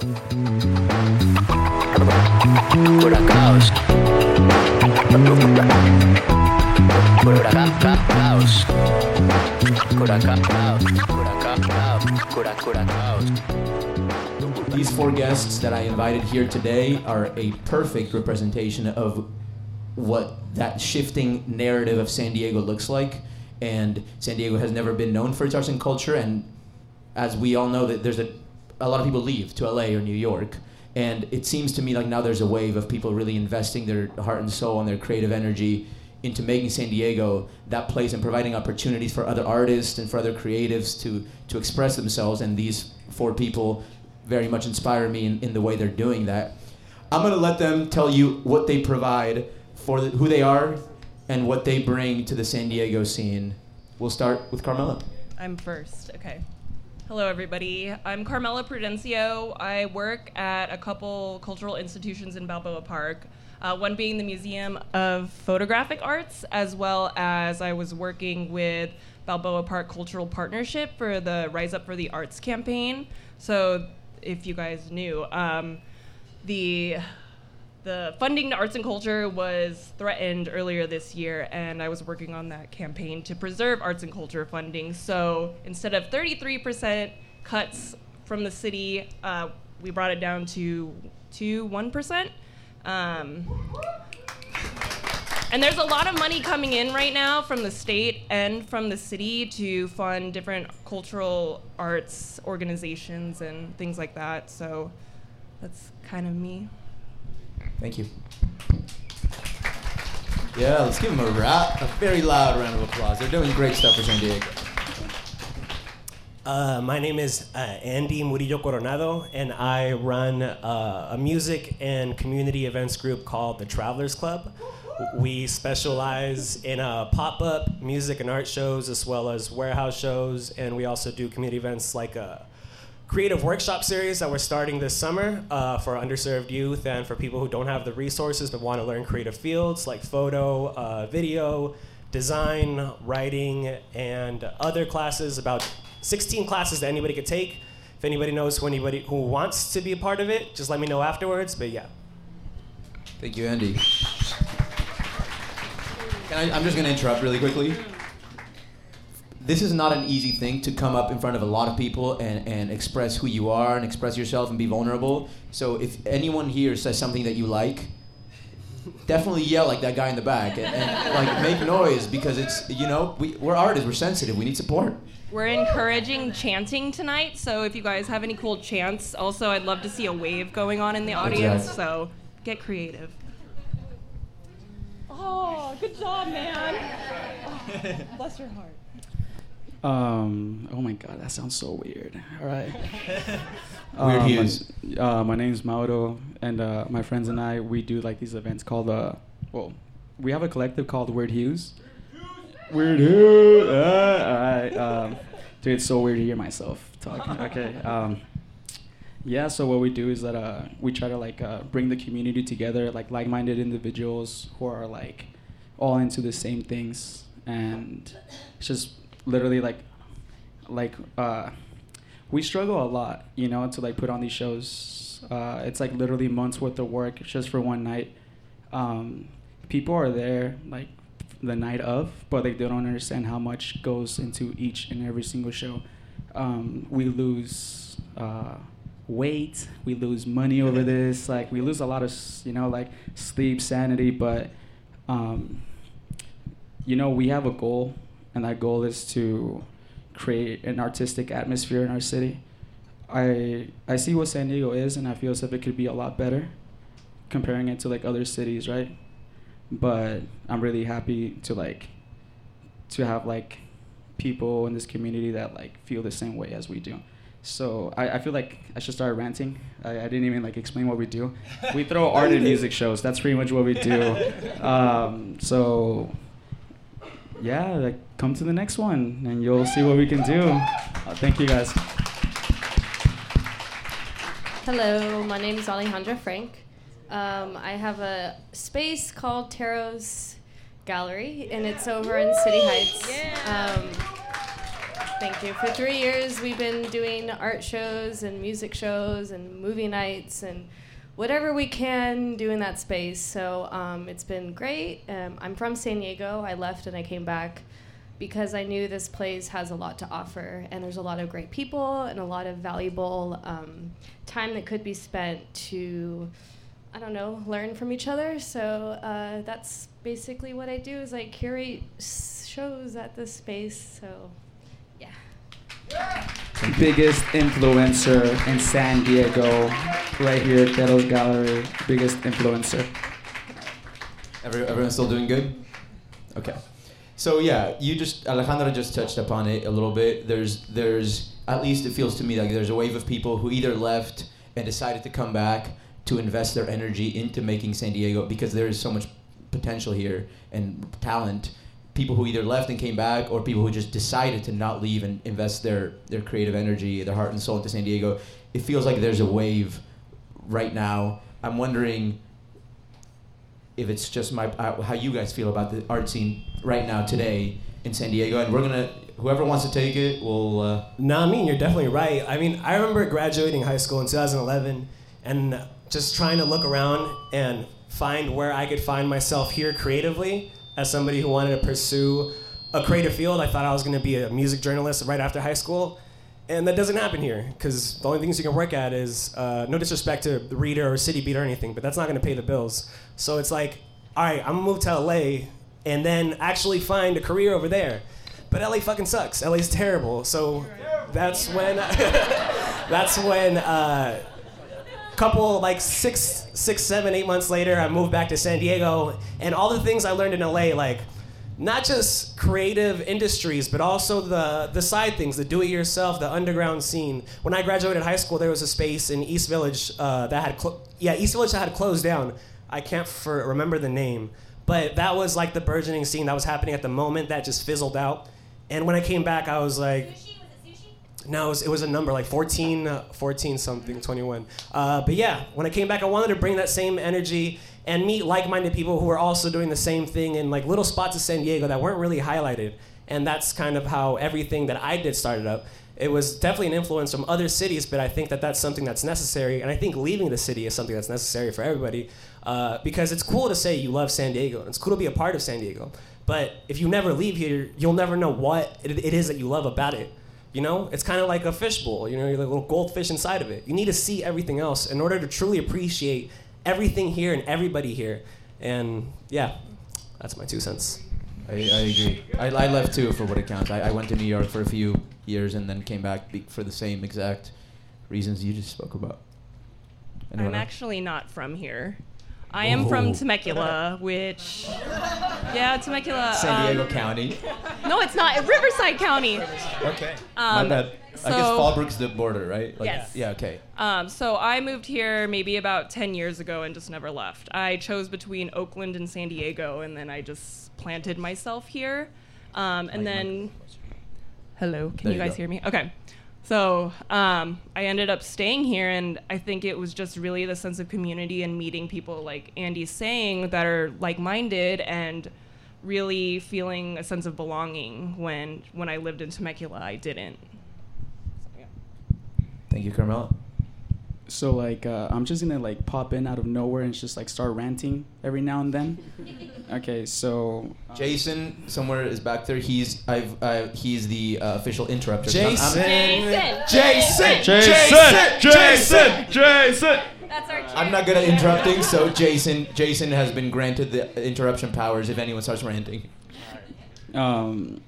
Curacaos. Curacaos. Curacaos. Curacaos. These four guests that I invited here today are a perfect representation of what that shifting narrative of San Diego looks like. And San Diego has never been known for its arts and culture. And as we all know, that there's a, a lot of people leave to LA or New York. And it seems to me like now there's a wave of people really investing their heart and soul and their creative energy into making San Diego that place and providing opportunities for other artists and for other creatives to, to express themselves. And these four people very much inspire me in, in the way they're doing that. I'm going to let them tell you what they provide for the, who they are and what they bring to the San Diego scene. We'll start with Carmela. I'm first. Okay. Hello, everybody. I'm Carmela Prudencio. I work at a couple cultural institutions in Balboa Park. Uh, one being the Museum of Photographic Arts, as well as I was working with Balboa Park Cultural Partnership for the Rise Up for the Arts campaign. So, if you guys knew, um, the the funding to arts and culture was threatened earlier this year, and I was working on that campaign to preserve arts and culture funding. So instead of 33% cuts from the city, uh, we brought it down to to one percent. Um, and there's a lot of money coming in right now from the state and from the city to fund different cultural arts organizations and things like that. So that's kind of me. Thank you. Yeah, let's give them a, ra- a very loud round of applause. They're doing great stuff for San Diego. Uh, my name is uh, Andy Murillo Coronado, and I run uh, a music and community events group called the Travelers Club. We specialize in uh, pop up music and art shows, as well as warehouse shows, and we also do community events like a creative workshop series that we're starting this summer uh, for underserved youth and for people who don't have the resources but want to learn creative fields like photo, uh, video, design, writing, and other classes. About 16 classes that anybody could take. If anybody knows who anybody who wants to be a part of it, just let me know afterwards. But yeah. Thank you, Andy. Can I, I'm just going to interrupt really quickly. This is not an easy thing to come up in front of a lot of people and, and express who you are and express yourself and be vulnerable. So if anyone here says something that you like, definitely yell like that guy in the back and, and like make noise because it's you know we, we're artists we're sensitive we need support We're encouraging chanting tonight, so if you guys have any cool chants, also I'd love to see a wave going on in the audience. Exactly. So get creative. Oh, good job, man. Oh, bless your heart. Um. Oh my God, that sounds so weird. All right. Weird Um, Hues. Uh, my name's Mauro, and uh, my friends and I we do like these events called uh. Well, we have a collective called Weird Hues. Weird Hues. Uh, all right. Um, dude, it's so weird to hear myself talking. Okay. Um, yeah. So what we do is that uh, we try to like uh, bring the community together, like like-minded individuals who are like all into the same things, and it's just literally like like uh, we struggle a lot, you know, to like put on these shows. Uh, it's like literally months worth of work just for one night. Um, people are there like the night of, but like they don't understand how much goes into each and every single show. Um, we lose uh, weight, we lose money over this. Like we lose a lot of you know like sleep, sanity, but um, you know we have a goal, and that goal is to create an artistic atmosphere in our city. I I see what San Diego is, and I feel as if it could be a lot better, comparing it to like other cities, right? But I'm really happy to like to have like people in this community that like feel the same way as we do. So I, I feel like I should start ranting. I, I didn't even like explain what we do. We throw art and music shows. That's pretty much what we do. Um, so yeah, like come to the next one and you'll see what we can do. Uh, thank you guys. Hello, my name is Alejandra Frank. Um, I have a space called Teros Gallery, and it's over in City Heights. Um, Thank you. For three years, we've been doing art shows and music shows and movie nights and whatever we can do in that space. So um, it's been great. Um, I'm from San Diego. I left and I came back because I knew this place has a lot to offer and there's a lot of great people and a lot of valuable um, time that could be spent to. I don't know, learn from each other. So uh, that's basically what I do is I curate shows at this space. So. Biggest influencer in San Diego, right here at Delos Gallery. Biggest influencer. Every, everyone's still doing good? Okay. So yeah, you just Alejandra just touched upon it a little bit. There's there's at least it feels to me like there's a wave of people who either left and decided to come back to invest their energy into making San Diego because there is so much potential here and talent. People who either left and came back, or people who just decided to not leave and invest their their creative energy, their heart and soul into San Diego. It feels like there's a wave right now. I'm wondering if it's just my uh, how you guys feel about the art scene right now today in San Diego, and we're gonna whoever wants to take it will. Uh, Nah, I mean, you're definitely right. I mean, I remember graduating high school in 2011 and just trying to look around and find where I could find myself here creatively as somebody who wanted to pursue a creative field. I thought I was going to be a music journalist right after high school. And that doesn't happen here because the only things you can work at is uh, no disrespect to the Reader or City Beat or anything, but that's not going to pay the bills. So it's like, all right, I'm gonna move to LA and then actually find a career over there. But LA fucking sucks. LA's terrible. So that's when that's when uh, couple like six six seven eight months later i moved back to san diego and all the things i learned in la like not just creative industries but also the the side things the do-it-yourself the underground scene. When i graduated high school there was a space in east village uh, that had clo- yeah east village that had closed down. I can't for, remember the name. But that was like the burgeoning scene that was happening at the moment that just fizzled out. And when i came back i was like no, it was, it was a number like 14, uh, 14 something, 21. Uh, but yeah, when I came back, I wanted to bring that same energy and meet like-minded people who were also doing the same thing in like little spots of San Diego that weren't really highlighted. And that's kind of how everything that I did started up. It was definitely an influence from other cities, but I think that that's something that's necessary. And I think leaving the city is something that's necessary for everybody uh, because it's cool to say you love San Diego. It's cool to be a part of San Diego. But if you never leave here, you'll never know what it, it is that you love about it. You know, it's kind of like a fishbowl. You know, you're like a little goldfish inside of it. You need to see everything else in order to truly appreciate everything here and everybody here. And yeah, that's my two cents. I, I agree. I, I left too for what it counts. I, I went to New York for a few years and then came back be- for the same exact reasons you just spoke about. Anyone I'm else? actually not from here. I am from Oh. Temecula, which, yeah, Temecula. San Diego um, County. No, it's not. Riverside County. Okay. Um, My bad. I guess Fallbrook's the border, right? Like, Yes. Yeah. Okay. Um, so I moved here maybe about 10 years ago and just never left. I chose between Oakland and San Diego, and then I just planted myself here. Um, and then, hello, can There you you guys go. hear me? Okay. So um, I ended up staying here, and I think it was just really the sense of community and meeting people like Andy's saying that are like-minded and really feeling a sense of belonging when when I lived in Temecula, I didn't. Thank you, Carmela. So like uh, I'm just gonna like pop in out of nowhere and just like start ranting every now and then. Okay, so uh, Jason somewhere is back there. He's I've uh, he's the uh, official interrupter. I'm- I'm- Jason. Jason! Jason! Jason! Jason. That's our I'm not good at interrupting, so Jason Jason has been granted the interruption powers if anyone starts ranting. Um,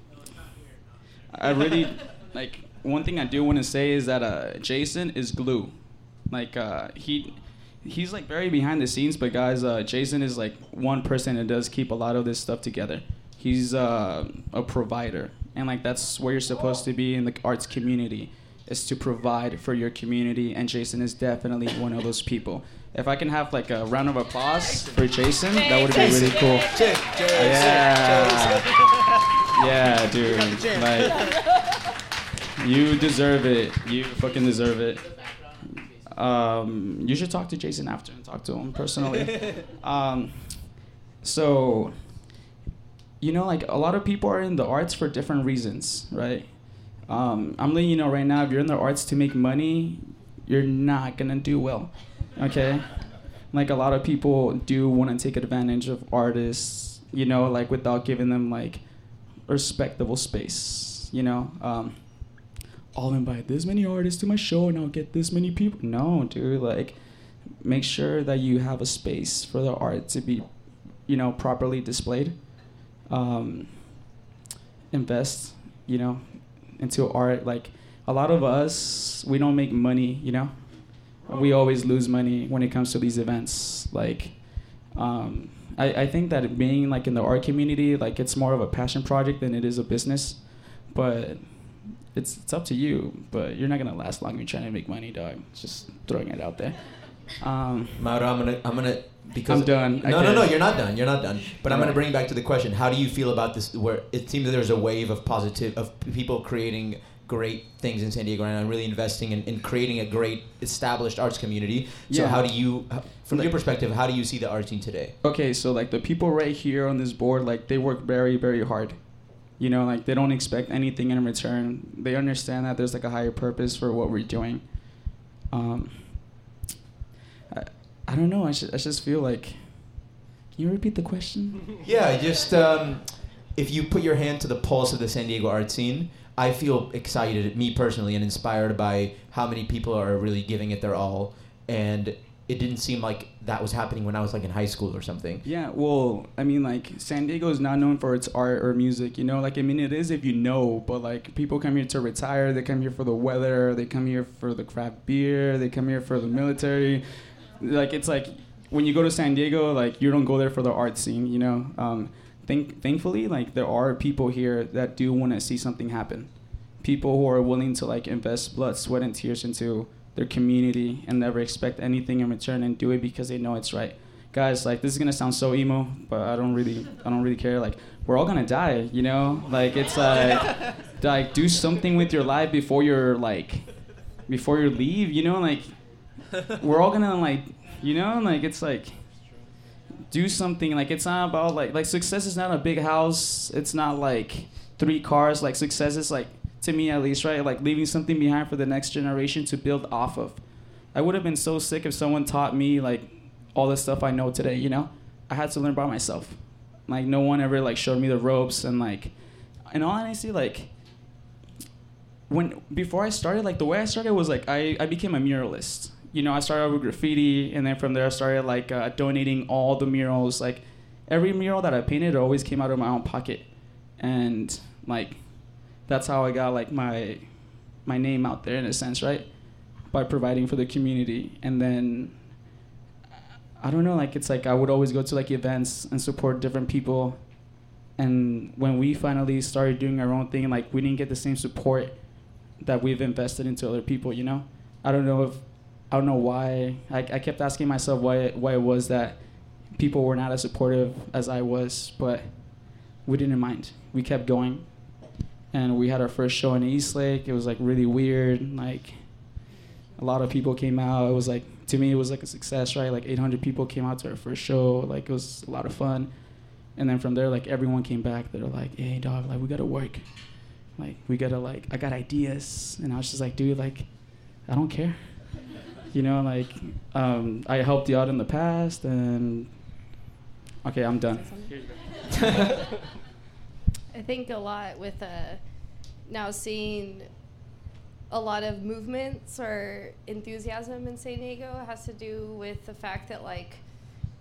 I really like one thing I do want to say is that uh, Jason is glue. Like uh, he he's like very behind the scenes, but guys, uh, Jason is like one person that does keep a lot of this stuff together. He's uh, a provider, and like that's where you're supposed to be in the arts community, is to provide for your community. And Jason is definitely one of those people. If I can have like a round of applause for Jason, that would be really cool. Yeah. Yeah, dude. Like, you deserve it. You fucking deserve it. Um, you should talk to Jason after and talk to him personally. Um, so, you know, like a lot of people are in the arts for different reasons, right? Um, I'm letting you know right now, if you're in the arts to make money, you're not gonna do well. Okay? Like a lot of people do want to take advantage of artists, you know, like without giving them like respectable space, you know. Um, I'll invite this many artists to my show and I'll get this many people. No, dude, like make sure that you have a space for the art to be, you know, properly displayed. Um, invest, you know, into art. Like a lot of us, we don't make money, you know. We always lose money when it comes to these events. Like, um, I, I think that being like in the art community, like it's more of a passion project than it is a business. But it's it's up to you. But you're not gonna last long if you're trying to make money, dog. Just throwing it out there. Um, Mauro, I'm gonna, I'm gonna, because I'm done. No, no, no, you're not done. You're not done. But I'm gonna bring you back to the question: How do you feel about this? Where it seems that there's a wave of positive of people creating great things in San Diego right and really investing in, in creating a great established arts community. So Yeah. how do you, from your perspective, how do you see the art scene today? okay, so like the people right here on this board, like they work very, very hard. You know, like they don't expect anything in return. They understand that there's like a higher purpose for what we're doing. Um, I, I don't know. I, just I just feel like. Can you repeat the question? Yeah, just um, if you put your hand to the pulse of the San Diego art scene, I feel excited, me personally, and inspired by how many people are really giving it their all. And it didn't seem like that was happening when I was like in high school or something. Yeah, well, I mean, like San Diego is not known for its art or music. You know, like I mean, it is if you know, but like people come here to retire. They come here for the weather. They come here for the craft beer. They come here for the military. Like it's like when you go to San Diego, like you don't go there for the art scene. You know, um, think thankfully, like there are people here that do want to see something happen. People who are willing to like invest blood, sweat, and tears into their community and never expect anything in return and do it because they know it's right. Guys like this is gonna sound so emo but i don't really i don't really care. Like we're all gonna die you know? Like it's like like do something with your life before you're like before you leave you know? Like we're all gonna like you know? Like it's like do something. Like it's not about like like success is not a big house. It's not like three cars. Like success is like to me at least right? Like leaving something behind for the next generation to build off of. I would have been so sick if someone taught me like all the stuff i know today you know? I had to learn by myself. Like no one ever like showed me the ropes and like in all honesty like when before I started, like the way I started was like I, I became a muralist. You know, I started with graffiti, and then from there I started like uh, donating all the murals. Like every mural that I painted always came out of my own pocket, and like that's how I got like my my name out there in a sense, right? By providing for the community, and then I don't know, like it's like I would always go to like events and support different people. And when we finally started doing our own thing, like we didn't get the same support that we've invested into other people, you know? I don't know if I don't know why I, I kept asking myself why why it was that people were not as supportive as I was, but we didn't mind. We kept going. And we had our first show in East Lake. It was like really weird. Like a lot of people came out. It was like to me it was like a success, right? Like 800 people came out to our first show. Like it was a lot of fun. And then from there like everyone came back. They're like, "Hey dog, like we got to work." like we gotta like i got ideas and i was just like dude like i don't care you know like um, i helped you out in the past and okay i'm done I think a lot with uh, now seeing a lot of movements or enthusiasm in San Diego has to do with the fact that like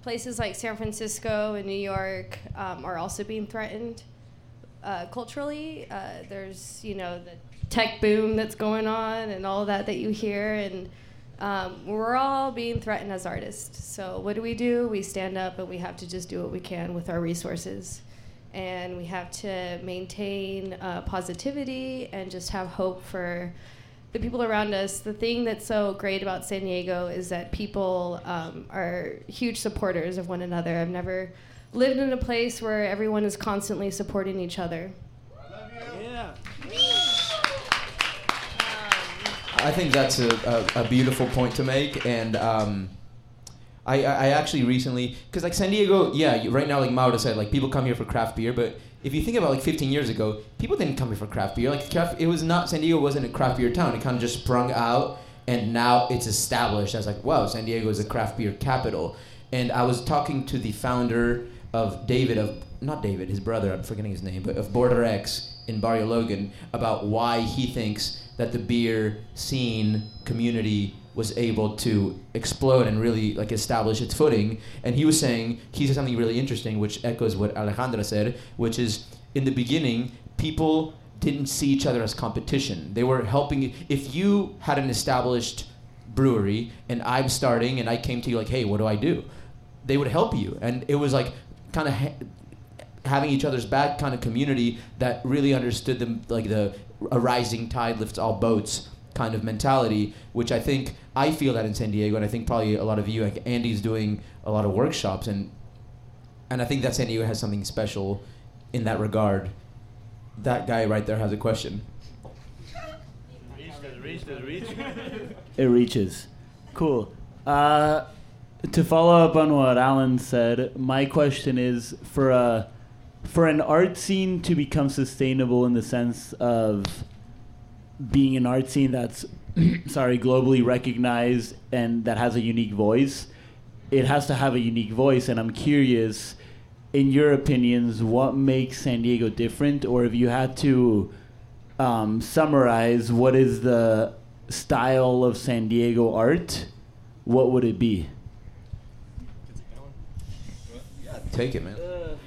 places like San Francisco and New York um, are also being threatened uh, culturally. Uh, there's you know the tech boom that's going on and all that that you hear and. Um, we're all being threatened as artists. So what do we do? We stand up and we have to just do what we can with our resources and we have to maintain uh, positivity and just have hope for the people around us. The thing that's so great about San Diego is that people um, are huge supporters of one another. I've never lived in a place where everyone is constantly supporting each other. I think that's a, a, a beautiful point to make, and um, I, I actually recently because like San Diego, yeah, right now like Mauro said, like people come here for craft beer, but if you think about like 15 years ago, people didn't come here for craft beer. Like craft, it was not San Diego wasn't a craft beer town. It kind of just sprung out, and now it's established as like, wow, San Diego is a craft beer capital. And I was talking to the founder of David of not David, his brother. I'm forgetting his name, but of Border X in Barrio Logan about why he thinks that the beer scene community was able to explode and really like establish its footing. And he was saying he said something really interesting, which echoes what Alejandra said, which is in the beginning people didn't see each other as competition. They were helping. If you had an established brewery and I'm starting and I came to you like, hey, what do I do? They would help you, and it was like kind of ha- having each other's back kind of community that really understood them like the a rising tide lifts all boats kind of mentality, which I think I feel that in San Diego, and I think probably a lot of you. Like Andy's doing a lot of workshops, and and I think that San Diego has something special in that regard. That guy right there has a question. It reaches. Cool. Uh, to follow up on what Alan said, my question is for a for an art scene to become sustainable in the sense of being an art scene that's sorry globally recognized and that has a unique voice it has to have a unique voice and i'm curious in your opinions what makes san diego different or if you had to um, summarize what is the style of san diego art what would it be Take it, man.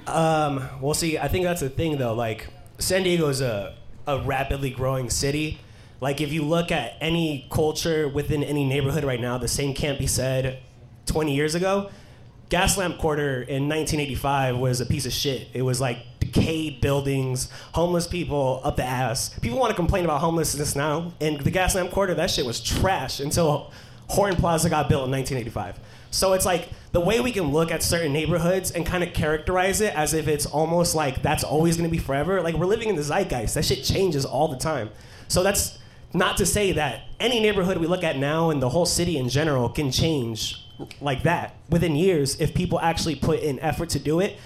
Um, well, see, I think that's the thing, though. Like, San Diego is a, a rapidly growing city. Like, if you look at any culture within any neighborhood right now, the same can't be said 20 years ago. Gaslamp Quarter in 1985 was a piece of shit. It was like decayed buildings, homeless people up the ass. People want to complain about homelessness now. And the Gaslamp Quarter, that shit was trash until Horton Plaza got built in 1985. So it's like the way we can look at certain neighborhoods and kind of characterize it as if it's almost like that's always going to be forever. Like we're living in the zeitgeist. That shit changes all the time. So that's not to say that any neighborhood we look at now and the whole city in general can change like that within years if people actually put in effort to do it.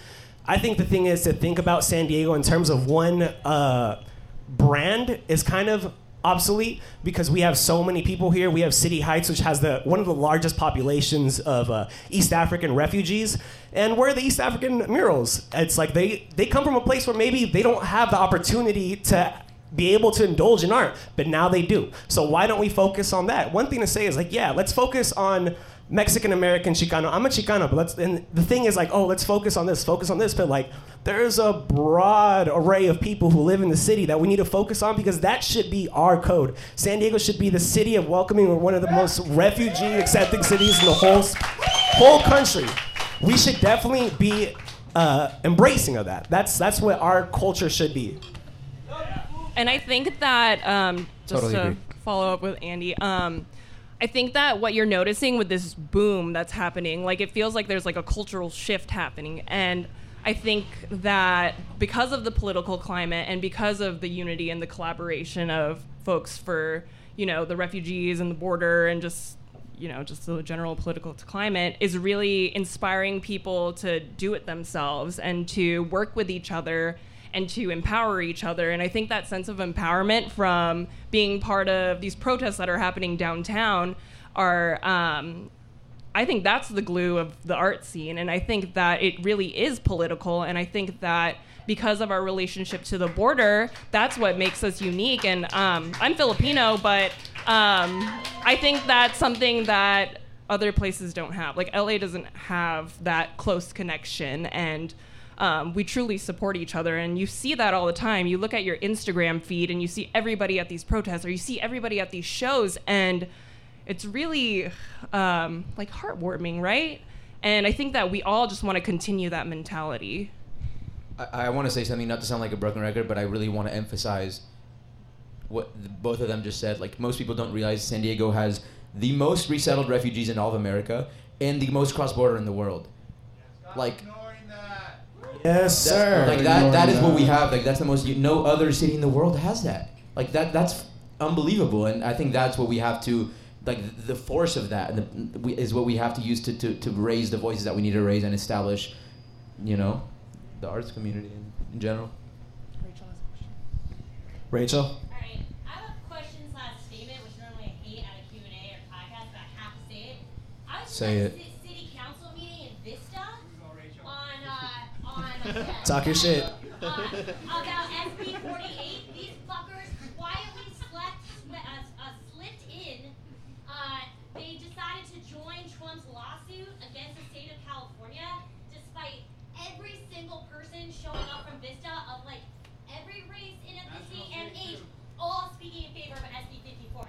I think the thing is to think about San Diego in terms of one uh, brand is kind of obsolete because we have so many people here. We have City Heights, which has the one of the largest populations of uh, East African refugees, and where the East African murals? It's like they they come from a place where maybe they don't have the opportunity to be able to indulge in art, but now they do. So why don't we focus on that? One thing to say is like, yeah, let's focus on Mexican American Chicano. I'm a Chicano, but let's. And the thing is like, oh, let's focus on this, focus on this. But like, there's a broad array of people who live in the city that we need to focus on because that should be our code. San Diego should be the city of welcoming. We're one of the most refugee accepting cities in the whole whole country. We should definitely be uh, embracing of that. That's that's what our culture should be. And I think that um, just Totally to agree. follow up with Andy, um, I think that what you're noticing with this boom that's happening, like it feels like there's like a cultural shift happening, and I think that because of the political climate and because of the unity and the collaboration of folks for you know the refugees and the border and just you know just the general political climate is really inspiring people to do it themselves and to work with each other and to empower each other. And I think that sense of empowerment from being part of these protests that are happening downtown are, um, I think that's the glue of the art scene. And I think that it really is political. And I think that because of our relationship to the border, that's what makes us unique. And um, I'm Filipino, but um, I think that's something that other places don't have. Like LA doesn't have that close connection. And um, we truly support each other. And you see that all the time. You look at your Instagram feed and you see everybody at these protests or you see everybody at these shows, and it's really um, like heartwarming, right? And I think that we all just want to continue that mentality. I, I want to say something, not to sound like a broken record, but I really want to emphasize what the, both of them just said. Like most people don't realize, San Diego has the most resettled refugees in all of America and the most cross-border in the world. Like Yes, That's- Like that. That is what we have. Like that's the most. No other city in the world has that. Like that. That's unbelievable. And I think that's what we have to. Like the force of that the, we, is what we have to use to, to, to raise the voices that we need to raise and establish, you know, the arts community in, in general. Rachel. All right, I have questions. Last statement, which normally a question slash statement, which normally I hate at a Q&A or podcast, but I have to say it. I was Say at it. a ci- city council meeting in Vista on, uh, on, Talk your shit. uh, about SB 48. These fuckers quietly slept, sw- uh, uh, slipped in. Uh, they decided to join Trump's lawsuit against the state of California, despite every single person showing up from Vista of like every race and ethnicity and age, all speaking in favor of SB 54.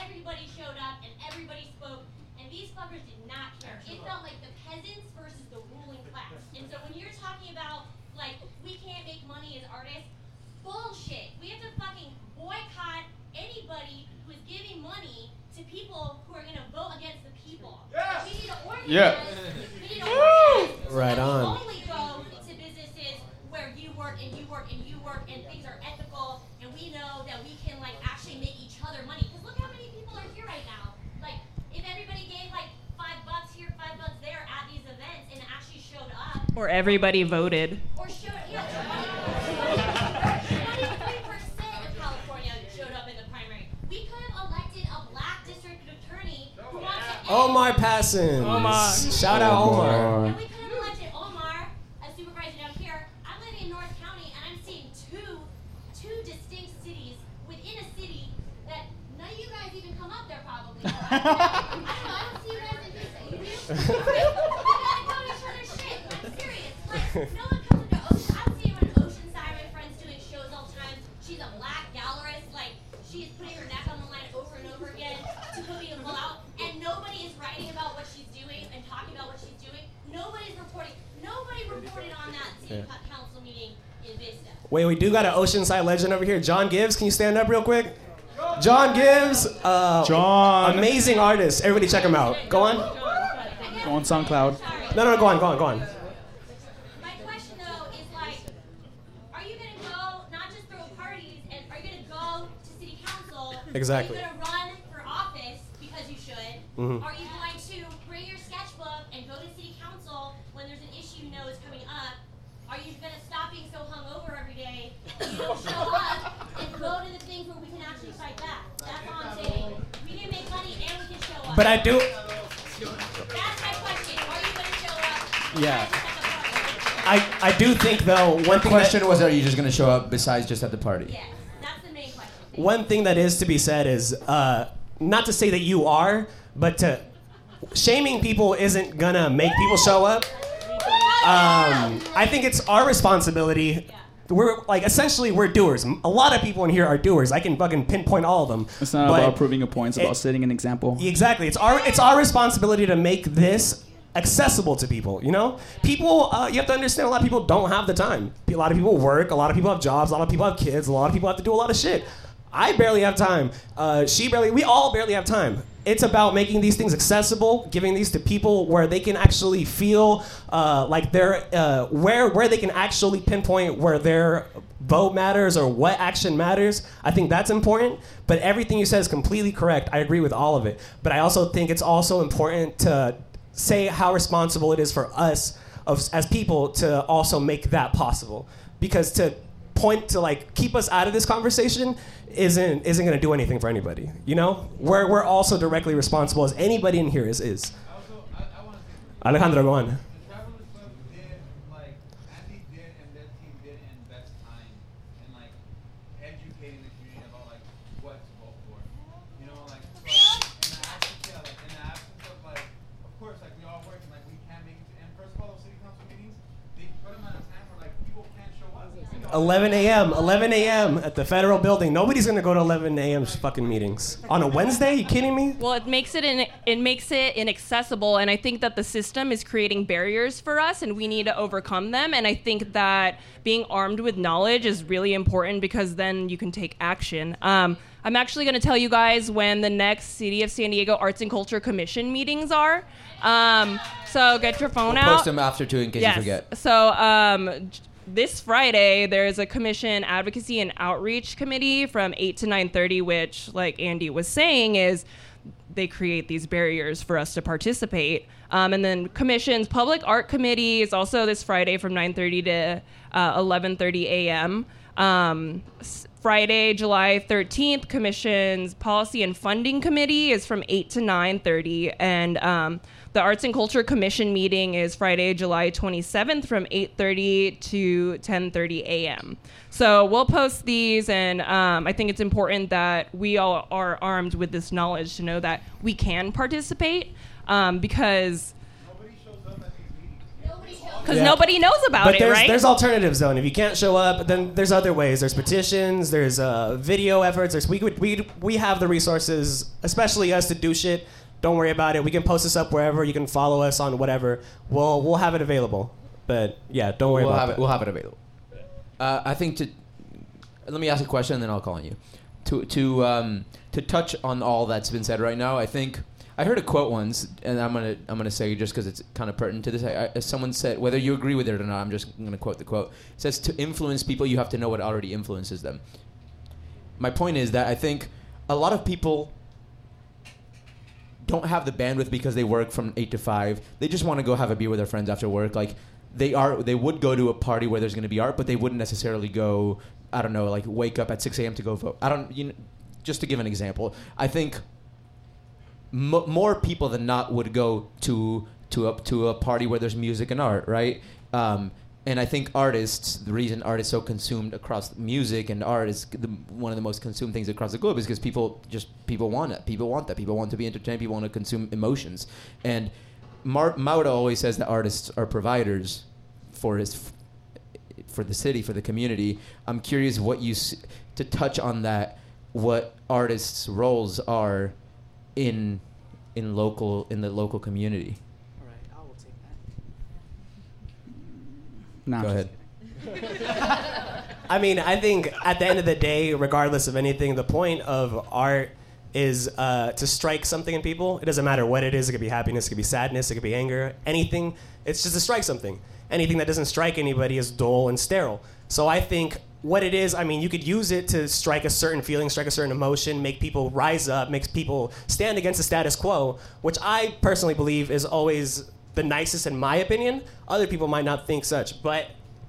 Everybody showed up and everybody spoke, and these fuckers did not care. It felt like the peasants versus the ruling class. And so when you're talking about like we can't make money as artists, bullshit. We have to fucking boycott anybody who is giving money to people who are gonna vote against the people. We need to organize. Yeah. We need to organize. so Right that on. We only go to businesses where you work and you work and you work and things are ethical and we know that we can like actually make each other money. Because look how many people are here right now. Like if everybody gave like five bucks here, five bucks there at these events and actually showed up. Or everybody voted. or showed yeah, 23% of California showed up in the primary. We could have elected a black district attorney who wants to end Omar Passons. Omar. Shout out Omar. and we could have elected Omar as supervisor down here. I'm living in North County and I'm seeing two two distinct cities within a city that none of you guys even come up there probably. I don't know. I don't see you guys in Vista. You do? we gotta go to each other's shit. I'm serious. Like, no one comes into Ocean. I'm seeing when Oceanside, my friend's doing shows all the time. She's a black gallerist. Like, she's putting her neck on the line over and over again to put me to pull out. And nobody is writing about what she's doing and talking about what she's doing. Nobody's reporting. Nobody reported on that city co- council meeting in Vista. Wait, we do got an Oceanside legend over here. John Gibbs, can you stand up real quick? John Gibbs, uh, John. amazing artist. Everybody check him out. Go on. Go on SoundCloud. No, no, go on, go on, go on. My question though is like, are you gonna go not just throw parties and are you gonna go to city council? Exactly. Are you gonna run for office because you should? Mhm. Are you going to bring your sketchbook and go to city council when there's an issue you know is coming up? Are you gonna stop being so hungover every day? You don't show up and go to the things where we can actually fight back. That's all I'm saying. We can make money and we can show up. But I do. That's my question. Are you gonna show up? Yeah. Just at the party? I, I do think though one thing Question that, was, are you just gonna show up besides just at the party? Yes, that's the main question. one thing that is to be said is uh, not to say that you are, but to shaming people isn't gonna make people show up. Um, I think it's our responsibility. We're like essentially we're doers. A lot of people in here are doers. I can fucking pinpoint all of them. It's not about proving a point. It's about setting an example. Exactly. It's our it's our responsibility to make this accessible to people. You know, people. Uh, you have to understand. A lot of people don't have the time. A lot of people work. A lot of people have jobs. A lot of people have kids. A lot of people have to do a lot of shit. I barely have time. Uh, she barely. We all barely have time. It's about making these things accessible, giving these to people where they can actually feel uh, like they're uh, where where they can actually pinpoint where their vote matters or what action matters. I think that's important. But everything you said is completely correct. I agree with all of it. But I also think it's also important to say how responsible it is for us of, as people to also make that possible. Because to point to like keep us out of this conversation isn't isn't going to do anything for anybody. You know, we're we're also directly responsible as anybody in here is is. Also, I, I want to say, Alejandro, go on. the Travelers Club did, like, Andy did and their team did invest time in, like, educating the community about, like, what to vote for. You know, like, so, like, in the absence, yeah, like, in the absence of, like, of course, like, we all work and, like, we can't make it to, and first of all, those city council meetings, they put them at a time where, like, people can't show up. You know, 11 a.m. 11 a.m. at the federal building. Nobody's gonna go to 11 a.m. fucking meetings on a Wednesday. You kidding me? Well, it makes it in, it makes it inaccessible, and I think that the system is creating barriers for us, and we need to overcome them. And I think that being armed with knowledge is really important because then you can take action. Um, I'm actually going to tell you guys when the next City of San Diego Arts and Culture Commission meetings are. Um, so get your phone We'll out. post them after too in case yes. you forget. So um, j- this Friday, there's a commission advocacy and outreach committee from 8 to 9:30, which, like Andy was saying, is they create these barriers for us to participate. Um, and then commission's public art committee is also this Friday from 9:30 to uh, 11:30 a.m. Um, Friday, July 13th, Commission's Policy and Funding Committee is from 8 to 9:30, and um, the Arts and Culture Commission meeting is Friday, July 27th, from 8:30 to 10:30 a.m. So we'll post these, and um, I think it's important that we all are armed with this knowledge to know that we can participate, um, because because Yeah. nobody knows about but it, there's, right? there's alternatives though, and if you can't show up, then there's other ways. There's petitions, there's uh, video efforts. There's we we we have the resources, especially us to do shit. Don't worry about it. We can post this up wherever. You can follow us on whatever. We'll we'll have it available. But yeah, don't worry we'll about have it. it. We'll have it available. Uh, I think to let me ask a question, and then I'll call on you. To to um, to touch on all that's been said right now, I think I heard a quote once, and I'm gonna I'm gonna say just because it's kind of pertinent to this. I, I, someone said, whether you agree with it or not, I'm just gonna quote the quote. It says, "To influence people, you have to know what already influences them." My point is that I think a lot of people don't have the bandwidth because they work from eight to five. They just want to go have a beer with their friends after work. Like they are, they would go to a party where there's going to be art, but they wouldn't necessarily go. I don't know, like wake up at six a.m. to go vote. I don't. You know, just to give an example, I think mo more people than not would go to to a to a party where there's music and art, right? Um, and I think artists, the reason art is so consumed across music and art is the, one of the most consumed things across the globe is because people just people want it. People want that. People want to be entertained. People want to consume emotions. And Mar- always says that artists are providers for his for the city, for the community. I'm curious what you to touch on that. What artists' roles are in in local in the local community. All right, I will take that. Nah, Go I'm ahead. I mean, I think at the end of the day, regardless of anything, the point of art is uh, to strike something in people. It doesn't matter what it is. It could be happiness, it could be sadness, it could be anger, anything. It's just to strike something. Anything that doesn't strike anybody is dull and sterile. So I think what it is, I mean, you could use it to strike a certain feeling, strike a certain emotion, make people rise up, makes people stand against the status quo, which I personally believe is always the nicest in my opinion. Other people might not think such, but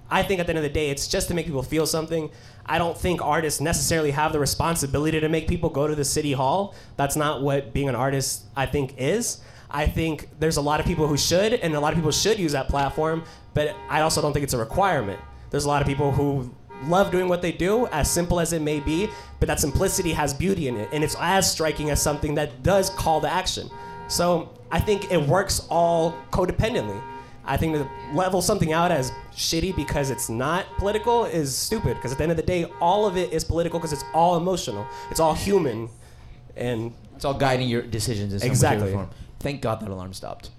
I think at the end of the day, it's just to make people feel something. I don't think artists necessarily have the responsibility to make people go to the city hall. That's not what being an artist, I think, is. I think there's a lot of people who should, and a lot of people should use that platform, but I also don't think it's a requirement. There's a lot of people who love doing what they do, as simple as it may be, but that simplicity has beauty in it, and it's as striking as something that does call to action. So I think it works all codependently. I think to level something out as shitty because it's not political is stupid. Because at the end of the day, all of it is political because it's all emotional. It's all human, and It's all guiding your decisions in some Exactly. shape or form. Thank God that alarm stopped.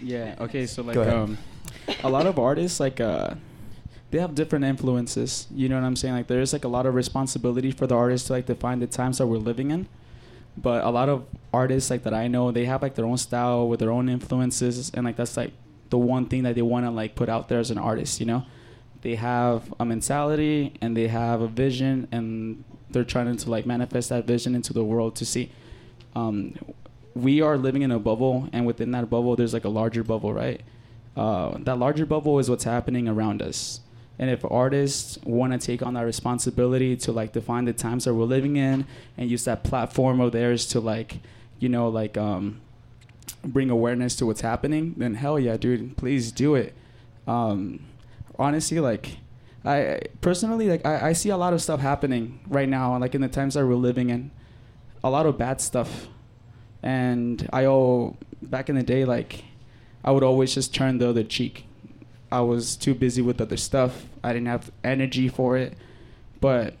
Yeah. Okay. So like, um, a lot of artists like uh, they have different influences. You know what I'm saying? Like, there's like a lot of responsibility for the artist to like define the times that we're living in. But a lot of artists like that I know, they have like their own style with their own influences, and like that's like the one thing that they want to like put out there as an artist. You know, they have a mentality and they have a vision, and they're trying to like manifest that vision into the world to see. Um, we are living in a bubble, and within that bubble, there's like a larger bubble, right? Uh, that larger bubble is what's happening around us. And if artists want to take on that responsibility to like define the times that we're living in and use that platform of theirs to like, you know, like um, bring awareness to what's happening, then hell yeah, dude, please do it. Um, honestly, like, I personally like I, I see a lot of stuff happening right now, like in the times that we're living in, a lot of bad stuff, and I oh back in the day like I would always just turn the other cheek. I was too busy with other stuff. I didn't have energy for it. But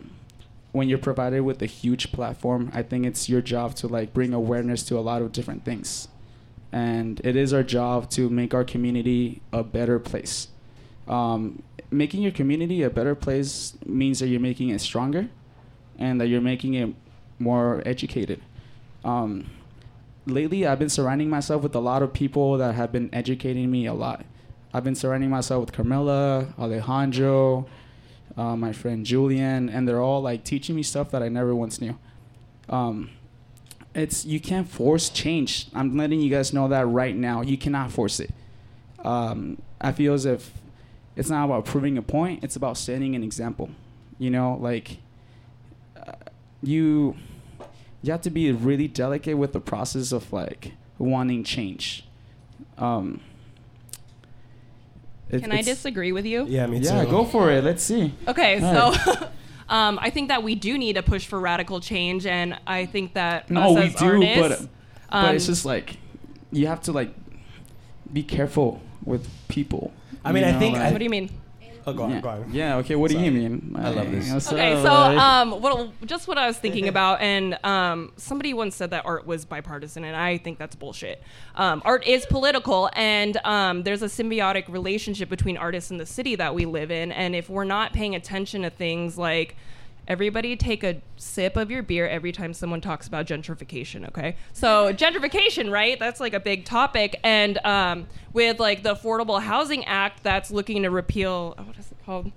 when you're provided with a huge platform, I think it's your job to like bring awareness to a lot of different things. And it is our job to make our community a better place. Um, making your community a better place means that you're making it stronger and that you're making it more educated. Um, lately, I've been surrounding myself with a lot of people that have been educating me a lot. I've been surrounding myself with Carmela, Alejandro, uh, my friend Julian, and they're all like teaching me stuff that I never once knew. Um, it's you can't force change. I'm letting you guys know that right now. You cannot force it. Um, I feel as if it's not about proving a point. It's about setting an example. You know, like you you have to be really delicate with the process of like wanting change. Um, it- Can I disagree with you? Yeah, me too. Yeah, go for it. Let's see. Okay, All so um, I think that we do need to push for radical change, and I think that No, us we as do, artists, but but it's um, just like you have to like be careful with people. I mean, you I know, think like- I- what do you mean? Oh, go on, yeah. go on. Yeah. Okay. What do you mean? I love this. What's Okay, up, so um, what just what I was thinking about, and um, somebody once said that art was bipartisan, and I think that's bullshit. Um, art is political, and um, there's a symbiotic relationship between artists and the city that we live in, and if we're not paying attention to things like Everybody take a sip of your beer every time someone talks about gentrification, okay? So, gentrification, right? That's like a big topic. And um, with like the Affordable Housing Act that's looking to repeal, oh, what is it called?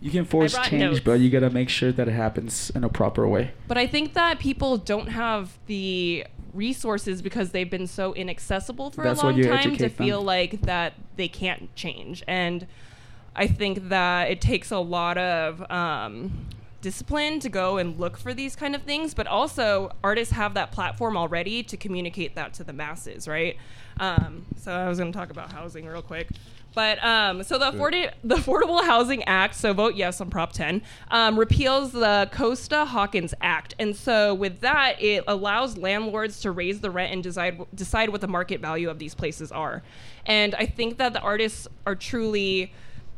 you can force change, notes. but you gotta make sure that it happens in a proper way. But I think that people don't have the resources because they've been so inaccessible for That's a long time to them. feel like that they can't change. And I think that it takes a lot of um, discipline to go and look for these kind of things, but also artists have that platform already to communicate that to the masses, right? Um, so I was going to talk about housing real quick. But um, so the, the Affordable Housing Act, so vote yes on Prop 10, um, repeals the Costa Hawkins Act. And so with that, it allows landlords to raise the rent and decide, decide what the market value of these places are. And I think that the artists are truly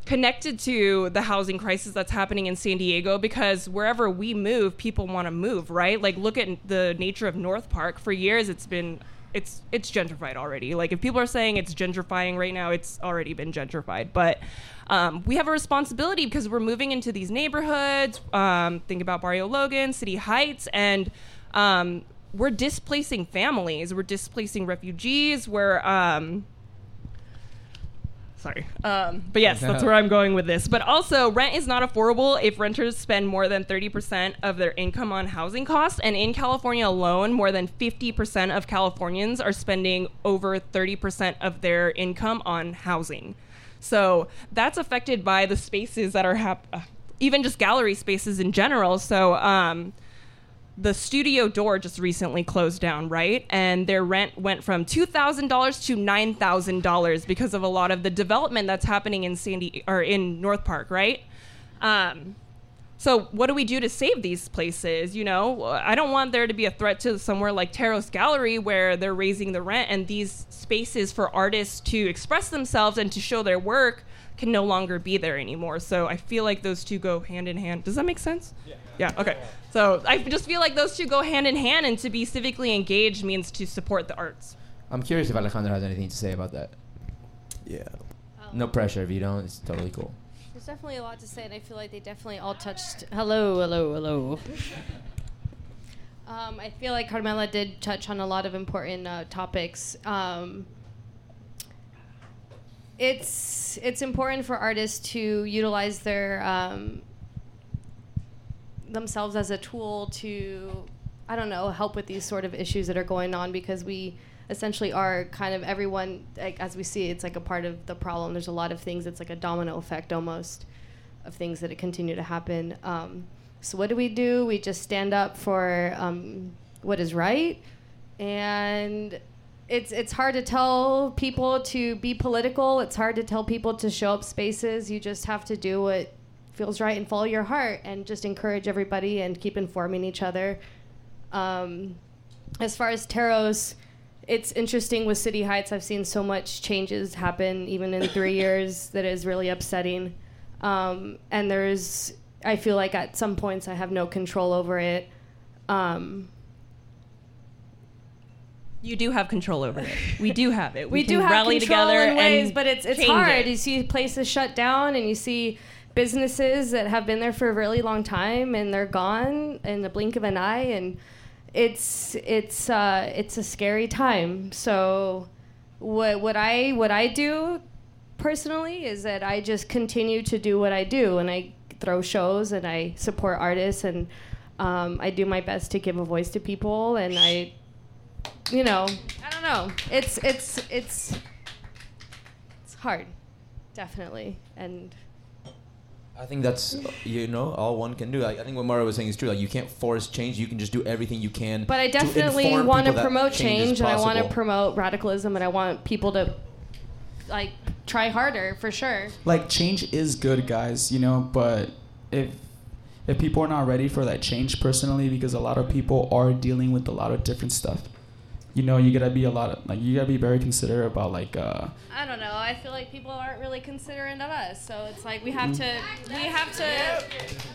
connected to the housing crisis that's happening in San Diego because wherever we move, people want to move, right? Like look at the nature of North Park. For years, it's been it's it's gentrified already. Like if people are saying it's gentrifying right now, it's already been gentrified. But um, we have a responsibility because we're moving into these neighborhoods. Um, think about Barrio Logan, City Heights, and um, we're displacing families. We're displacing refugees. We're um, Sorry. Um, but yes, that's where I'm going with this. But also, rent is not affordable if renters spend more than 30% of their income on housing costs. And in California alone, more than 50% of Californians are spending over 30% of their income on housing. So that's affected by the spaces that are hap- uh, even just gallery spaces in general. So, um, the studio door just recently closed down, right? And their rent went from two thousand dollars to nine thousand dollars because of a lot of the development that's happening in Sandy or in North Park, right? Um, so what do we do to save these places? You know, I don't want there to be a threat to somewhere like Teros Gallery where they're raising the rent and these spaces for artists to express themselves and to show their work can no longer be there anymore. So I feel like those two go hand in hand. Does that make sense? Yeah. Yeah. Okay. So I just feel like those two go hand in hand, and to be civically engaged means to support the arts. I'm curious if Alejandra has anything to say about that. Yeah. No pressure. If you don't, it's totally cool. There's definitely a lot to say, and I feel like they definitely all touched. Hello, hello, hello. um, I feel like Carmela did touch on a lot of important uh, topics. Um, it's it's important for artists to utilize their um, themselves as a tool to I don't know help with these sort of issues that are going on because we essentially are kind of everyone like as we see it's like a part of the problem. There's a lot of things it's like a domino effect almost of things that continue to happen. Um, so what do we do? We just stand up for um, what is right. And it's it's hard to tell people to be political. It's hard to tell people to show up spaces. You just have to do what feels right and follow your heart and just encourage everybody and keep informing each other um, as far as teros it's interesting with city heights i've seen so much changes happen even in three years that is really upsetting um, and there's i feel like at some points i have no control over it um, You do have control over it. We do have it. we, can do have rally control together in ways, and but it's it's hard. it. You see places shut down, and you see businesses that have been there for a really long time, and they're gone in the blink of an eye, and it's it's uh, it's a scary time. So, what what I what I do personally is that I just continue to do what I do, and I throw shows, and I support artists, and um, I do my best to give a voice to people, and I you know, I don't know. It's it's it's it's hard, definitely. And I think that's you know all one can do. Like, I think what Mara was saying is true. Like you can't force change. You can just do everything you can. But I definitely inform want to promote change, change, and I want to promote radicalism, and I want people to like try harder for sure. like change is good guys you know but if if people are not ready for that change personally because a lot of people are dealing with a lot of different stuff you know you gotta be a lot of like you gotta be very considerate about like uh I don't know. I feel like people aren't really considerate of us, so it's like we have to. We have to.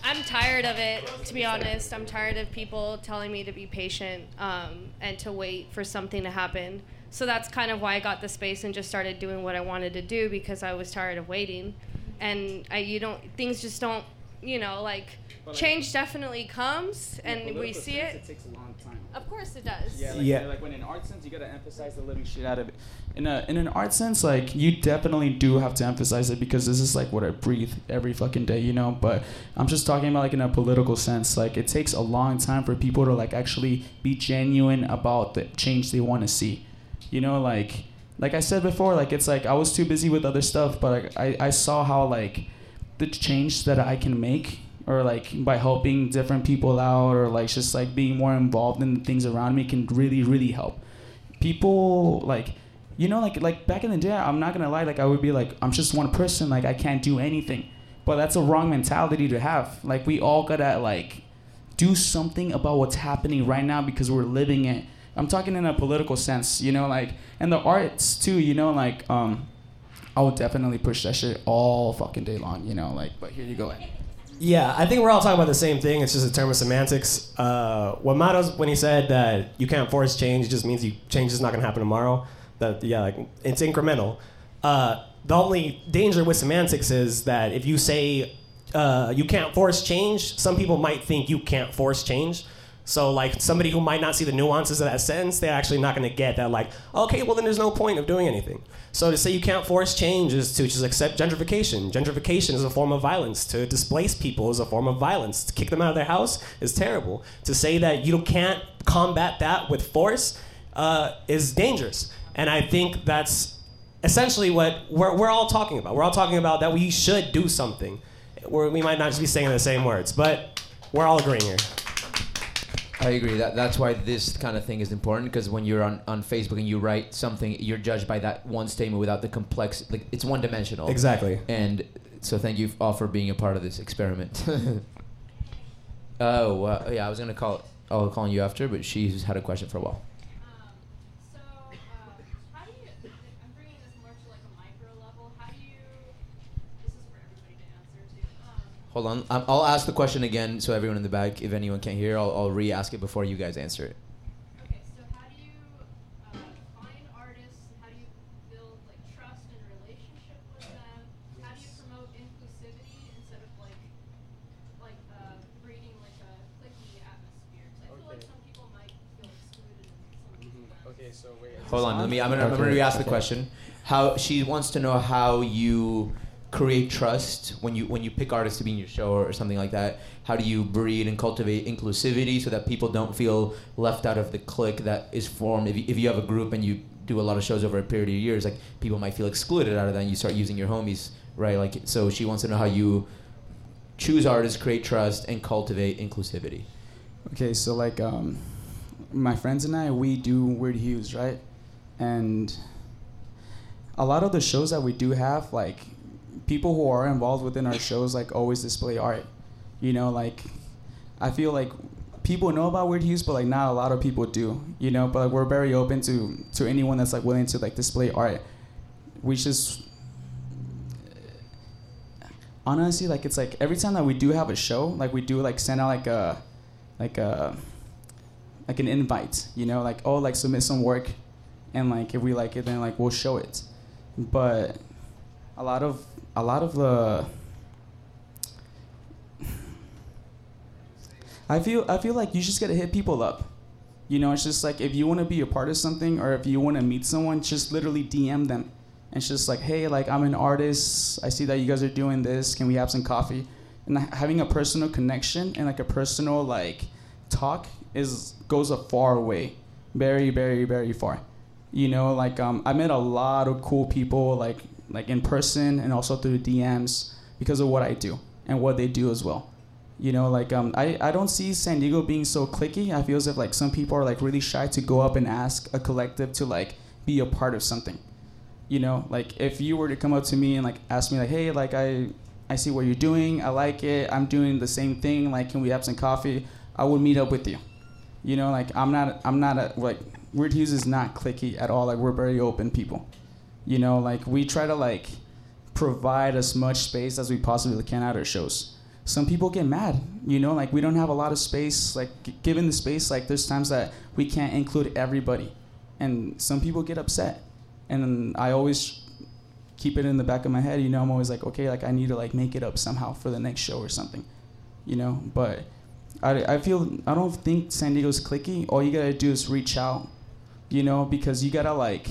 I'm tired of it, to be honest. I'm tired of people telling me to be patient um, and to wait for something to happen. So that's kind of why I got the space and just started doing what I wanted to do because I was tired of waiting, and I, you don't. Things just don't. You know, like change definitely comes, and we see it. takes a long time Of course, it does. Yeah, like, Yeah. like when in art sense, you gotta emphasize the living shit out of it. In a in an art sense, like you definitely do have to emphasize it because this is like what I breathe every fucking day, you know. But I'm just talking about like in a political sense. Like it takes a long time for people to like actually be genuine about the change they want to see. You know, like like I said before, like it's like I was too busy with other stuff, but like, I I saw how like the change that I can make or like by helping different people out or like just like being more involved in the things around me can really really help. People like you know like like back in the day i'm not gonna lie like i would be like i'm just one person like i can't do anything. But that's a wrong mentality to have. Like we all gotta like do something about what's happening right now because we're living it. I'm talking in a political sense you know like and the arts too you know like um i would definitely push that shit all fucking day long you know like but here you go Yeah, I think we're all talking about the same thing. It's just a term of semantics. Uh, what Mato's when he said that you can't force change, it just means you change is not going to happen tomorrow. That yeah, like it's incremental. Uh, the only danger with semantics is that if you say uh, you can't force change, some people might think you can't force change. So like somebody who might not see the nuances of that sentence, they're actually not going to get that. Like, okay, well then there's no point of doing anything. So to say you can't force change is to just accept gentrification. Gentrification is a form of violence. To displace people is a form of violence. To kick them out of their house is terrible. To say that you can't combat that with force uh, is dangerous. And I think that's essentially what we're, we're all talking about. We're all talking about that we should do something. We're, we might not just be saying the same words, but we're all agreeing here. I agree. That that's why this kind of thing is important because when you're on, on Facebook and you write something, you're judged by that one statement without the complex. Like it's one dimensional. Exactly. And so thank you all for being a part of this experiment. oh uh, yeah, I was gonna call. I'll call you after, but she's had a question for a while. Hold on, um, I'll ask the question again so everyone in the back, if anyone can't hear, I'll, I'll re-ask it before you guys answer it. okay, so how do you uh, find artists? How do you build like trust and relationship with them? How do you promote inclusivity instead of like like uh, breeding like a cliquey atmosphere? 'Cause I feel like some people might feel excluded in some of these okay so wait Hold on, let me. I'm gonna, I'm gonna re-ask the question. How she wants to know how you create trust when you when you pick artists to be in your show or, something like that. How do you breed and cultivate inclusivity so that people don't feel left out of the clique that is formed? If you, if you have a group and you do a lot of shows over a period of years, like people might feel excluded out of that. and You start using your homies, right? Like so, she wants to know how you choose artists, create trust, and cultivate inclusivity. Okay, so like um, my friends and I, we do Weird Hues, right? And a lot of the shows that we do have, like people who are involved within our shows, like always display art. You know, like I feel like people know about Weird Hues, but like not a lot of people do. You know, but like, we're very open to to anyone that's like willing to like display art. We just honestly like it's like every time that we do have a show like we do like send out like a like a like an invite you know like oh like submit some work and like if we like it then like we'll show it but a lot of a lot of the I feel I feel like you just gotta hit people up. You know, it's just like if you want to be a part of something or if you want to meet someone, just literally DM them. And it's just like, hey, like I'm an artist. I see that you guys are doing this. Can we have some coffee? And having a personal connection and like a personal like talk is goes a far way, very very very far. You know, like um, I met a lot of cool people like like in person and also through DMs because of what I do. and what they do as well. You know, like um, I, I don't see San Diego being so clicky. I feel as if like some people are like really shy to go up and ask a collective to like be a part of something. You know, like if you were to come up to me and like ask me like, hey, like I I see what you're doing, I like it, I'm doing the same thing, like can we have some coffee? I would meet up with you. You know, like I'm not I'm not a like Weird Hues is not clicky at all. Like we're very open people. You know, like we try to like provide as much space as we possibly can at our shows. Some people get mad, you know, like we don't have a lot of space. Like g- given the space, like there's times that we can't include everybody, and some people get upset. And I always keep it in the back of my head, you know. I'm always like, okay, like I need to like make it up somehow for the next show or something, you know. But I, I feel I don't think San Diego's clicky. All you gotta do is reach out, you know, because you gotta like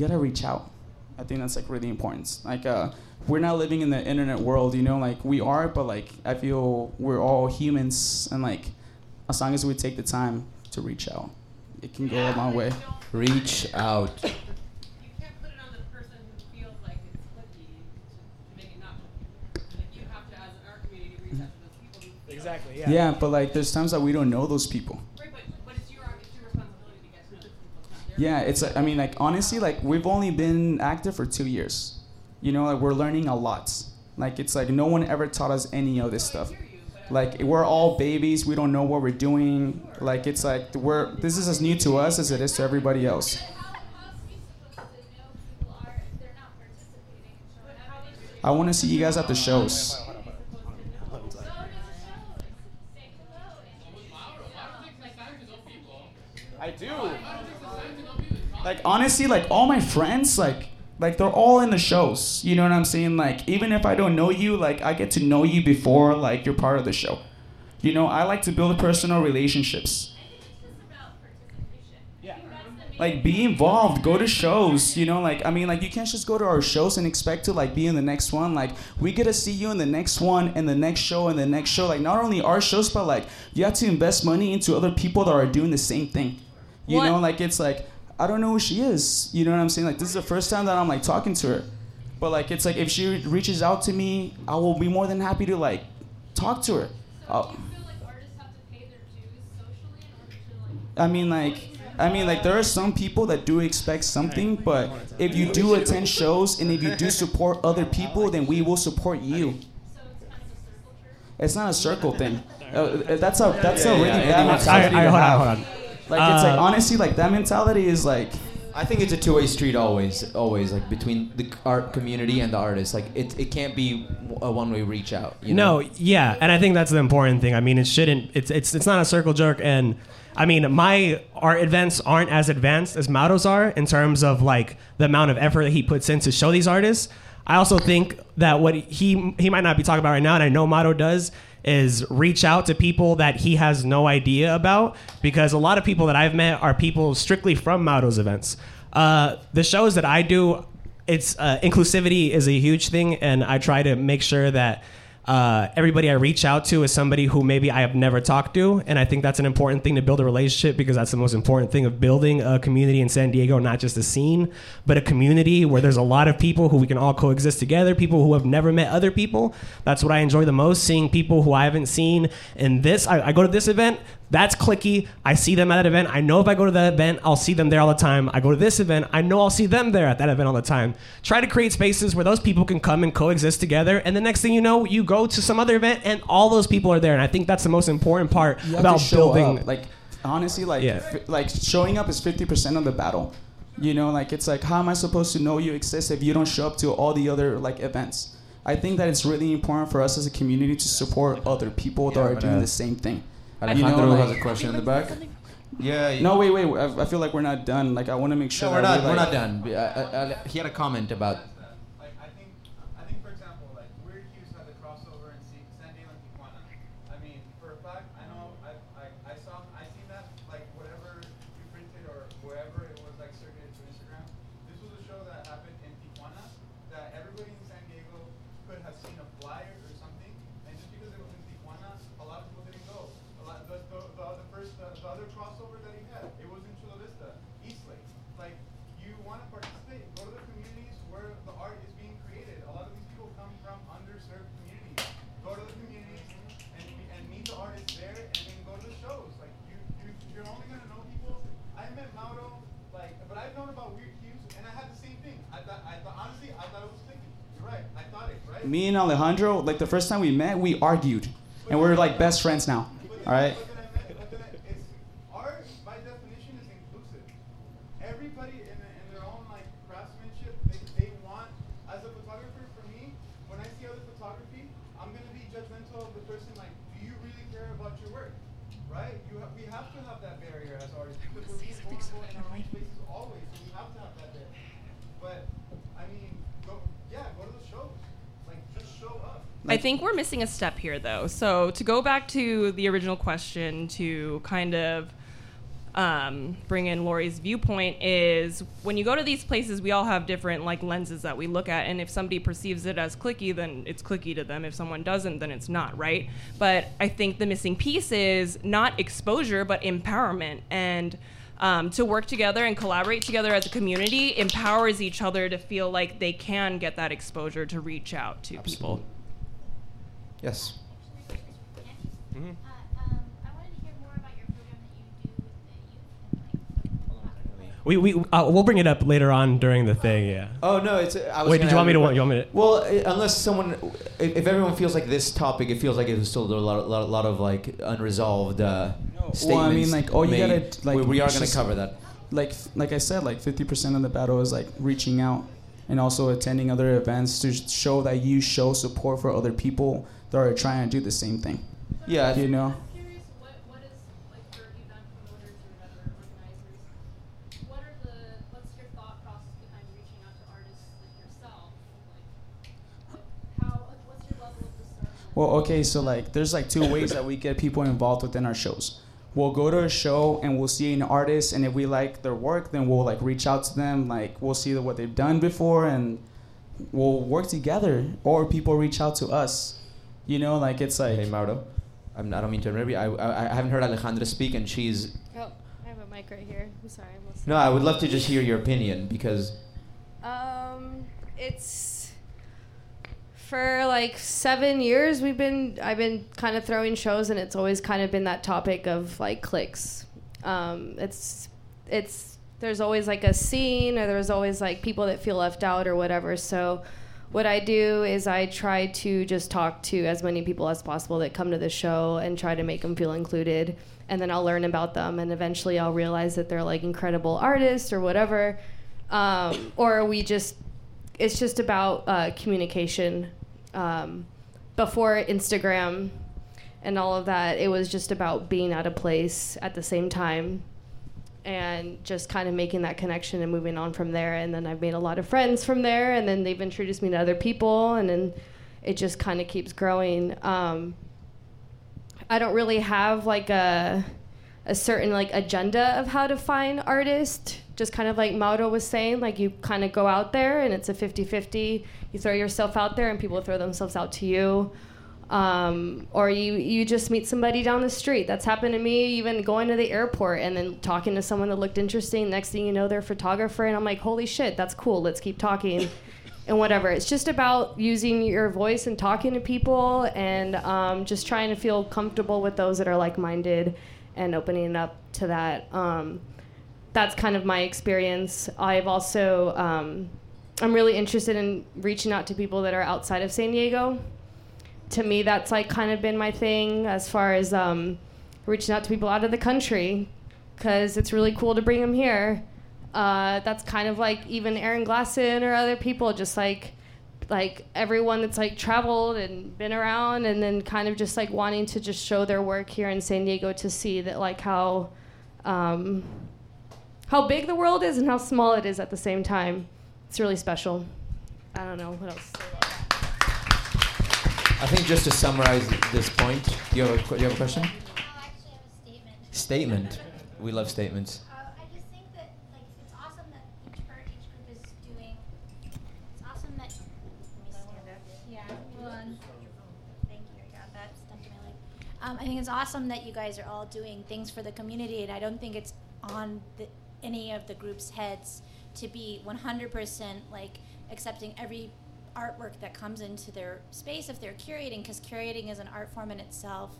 you gotta reach out. I think that's like really important. Like uh, we're not living in the internet world, you know. Like we are, but like I feel we're all humans, and like as long as we take the time to reach out, it can go a long way. Reach out. You can't put it on the person who feels like it's clicky to make it not clicky. Like you have to, as an art community, reach out to those people who feel Exactly. Yeah. Yeah. but like there's times that we don't know those people. Right, but, but it's your it's your responsibility to get to know those people. It's not their Yeah, it's I mean like honestly like we've only been active for two years. You know, like we're learning a lot. Like it's like no one ever taught us any of this stuff. Like we're all babies. We don't know what we're doing. Like it's like we're this is as new to us as it is to everybody else. I want to see you guys at the shows. I do. Like honestly, like all my friends, like like they're all in the shows. You know what I'm saying? Like even if I don't know you, like I get to know you before like you're part of the show. You know, I like to build personal relationships. I think it's just about participation. Yeah. I think that's the main Like be involved, go to shows, you know, like I mean like you can't just go to our shows and expect to like be in the next one. Like we get to see you in the next one and the next show and the next show. Like not only our shows but like you have to invest money into other people that are doing the same thing. You What- know, like it's like I don't know who she is. You know what I'm saying? Like this is the first time that I'm like talking to her. But like it's like if she reaches out to me, I will be more than happy to like talk to her. So I'll- do you feel like artists have to pay their dues socially in order to like I mean, like, I mean, like, there are some people that do expect something, but if you do attend shows and if you do support other people, then we will support you. so it's kind of a circle jerk? It's not a circle thing. Uh, that's a that's a really yeah, bad yeah. mentality I, I, hold on, hold on. Like, it's like Uh, honestly, like that mentality is like, I think it's a two-way street always, always like between the art community and the artist. Like it, it can't be a one-way reach out. You know? No, yeah, and I think that's the important thing. I mean, it shouldn't. It's it's it's not a circle jerk, and I mean, my art events aren't as advanced as Mato's are in terms of like the amount of effort that he puts in to show these artists. I also think that what he he might not be talking about right now, and I know Mato does, is reach out to people that he has no idea about because a lot of people that I've met are people strictly from Mato's events. Uh, the shows that I do, it's uh, inclusivity is a huge thing, and I try to make sure that uh, everybody I reach out to is somebody who maybe I have never talked to, and I think that's an important thing to build a relationship because that's the most important thing of building a community in San Diego, not just a scene, but a community where there's a lot of people who we can all coexist together, people who have never met other people. That's what I enjoy the most, seeing people who I haven't seen in this. I, I go to this event, that's clicky. I see them at that event. I know if I go to that event, I'll see them there all the time. I go to this event, I know I'll see them there at that event all the time. Try to create spaces where those people can come and coexist together. And the next thing you know, you go to some other event and all those people are there. And I think that's the most important part you have about to show building. up. Like, honestly, like, Yeah. fi- like showing up is fifty percent of the battle. You know, like it's like how am I supposed to know you exist if you don't show up to all the other like events? I think that it's really important for us as a community to support other people that Yeah, are doing uh, the same thing. Alejandro You know, has a question in the back. Yeah. No, wait, wait. I, I feel like we're not done. Like I want to make sure. No, we're not. We're like- not done. Uh, uh, uh, he had a comment about. Like I think, I think for example, like Weird Hues had the crossover in C- San Diego and Tijuana. I mean, for a fact, I know I, I, I saw I seen that like whatever you printed or wherever it was like circulated to Instagram. This was a show that happened in Tijuana that everybody in San Diego could have seen a flyer or something, and just because it was in Tijuana, a lot of people didn't go. A lot, the, the, the, the first the, the other crossover that he had, it was in Chula Vista, Eastlake. Like you want to participate, go to the communities where the art is being created. A lot of these people come from underserved communities. go to the communities and, and meet the artists there, and then go to the shows. Like you, you, you're only gonna know people. I met Mauro, like, but I've known about Weird Hues, and I had the same thing. I thought, I thought, honestly, I thought it was clicky. You're right. I thought it, right? Me and Alejandro, like the first time we met, we argued, and we're like best friends now. All right. But then I met, but then I- it's art by definition is inclusive. Everybody in, in their own craftsmanship, they, they want. As a photographer, for me, when I see other photography, I'm gonna be judgmental of the person. Like, do you really care about your work? Right? You have, we have to have that barrier as artists because we're being vulnerable in our own spaces always. So we have to have that barrier. But I mean, go yeah, go to the shows. Like, just show up. I think we're missing a step here, though. So to go back to the original question, to kind of um, bring in Lori's viewpoint, is when you go to these places, we all have different like lenses that we look at, and if somebody perceives it as clicky, then it's clicky to them. If someone doesn't, then it's not, right? But I think the missing piece is not exposure, but empowerment and. Um, to work together and collaborate together as a community empowers each other to feel like they can get that exposure to reach out to people. Yes. Uh, um, I wanted to hear more about your program that you do with the youth and like. We we uh, we'll bring it up later on during the thing. Yeah. Oh no, it's. I was Wait, did you want me to? have- You want me to? Well, i- unless someone, if, if everyone feels like this topic, it feels like it was still a lot, lot, lot of like unresolved uh, statements. Well, I mean, like, all you made. gotta like. we, we are going to just- cover that. Like, like I said, like 50% of the battle is like reaching out and also attending other events to show that you show support for other people that are trying to do the same thing. Yeah, You know. I'm curious, what, what is, like, for event promoters or whatever, organizers, what are the, what's your thought process behind reaching out to artists like yourself? Like, what- how, like, what's your level of discernment? Well, okay, so like there's like two ways that we get people involved within our shows. We'll go to a show and we'll see an artist, and if we like their work, then we'll like reach out to them. Like we'll see what they've done before, and we'll work together. Or people reach out to us. You know, like it's like Hey, Mauro. I'm, I don't mean to interrupt you. I, I, I haven't heard Alejandra speak, and she's. Oh, I have a mic right here. I'm sorry, I'm listening. No, I would love to just hear your opinion because. Um, it's for like seven years we've been I've been kind of throwing shows and it's always kind of been that topic of like clicks. Um, it's it's there's always like a scene or there's always like people that feel left out or whatever. So what I do is I try to just talk to as many people as possible that come to the show and try to make them feel included. And then I'll learn about them, and eventually I'll realize that they're like incredible artists or whatever. Um, or we just, it's just about uh, communication. Um, before Instagram and all of that, it was just about being at a place at the same time and just kind of making that connection and moving on from there. And then I've made a lot of friends from there, and then they've introduced me to other people, and then it just kind of keeps growing. Um, I don't really have like a a certain like agenda of how to find artists. Just kind of like Mauro was saying, like you kind of go out there and it's a 50-50. You throw yourself out there and people throw themselves out to you. Um, or you you just meet somebody down the street. That's happened to me. Even going to the airport and then talking to someone that looked interesting. Next thing you know, they're a photographer, and I'm like, holy shit, that's cool. Let's keep talking, and whatever. It's just about using your voice and talking to people, and um, just trying to feel comfortable with those that are like-minded, and opening up to that. Um, that's kind of my experience. I've also um, I'm really interested in reaching out to people that are outside of San Diego to me that's like kind of been my thing as far as um, reaching out to people out of the country because it's really cool to bring them here. Uh, that's kind of like even aaron glasson or other people just like like everyone that's like traveled and been around and then kind of just like wanting to just show their work here in san diego to see that like how um, how big the world is and how small it is at the same time. It's really special. I don't know what else to say about that I think just to summarize this point, do you have a, que- do you have a question? No, I actually have a statement. Statement. We love statements. Uh, I just think that like it's awesome that each part, each group is doing. It's awesome that. Let me stand up. Yeah. Hold on. Thank you. I got that stuck in my leg. Um, I think it's awesome that you guys are all doing things for the community, and I don't think it's on the, any of the group's heads to be 100% like accepting every artwork that comes into their space if they're curating, because curating is an art form in itself.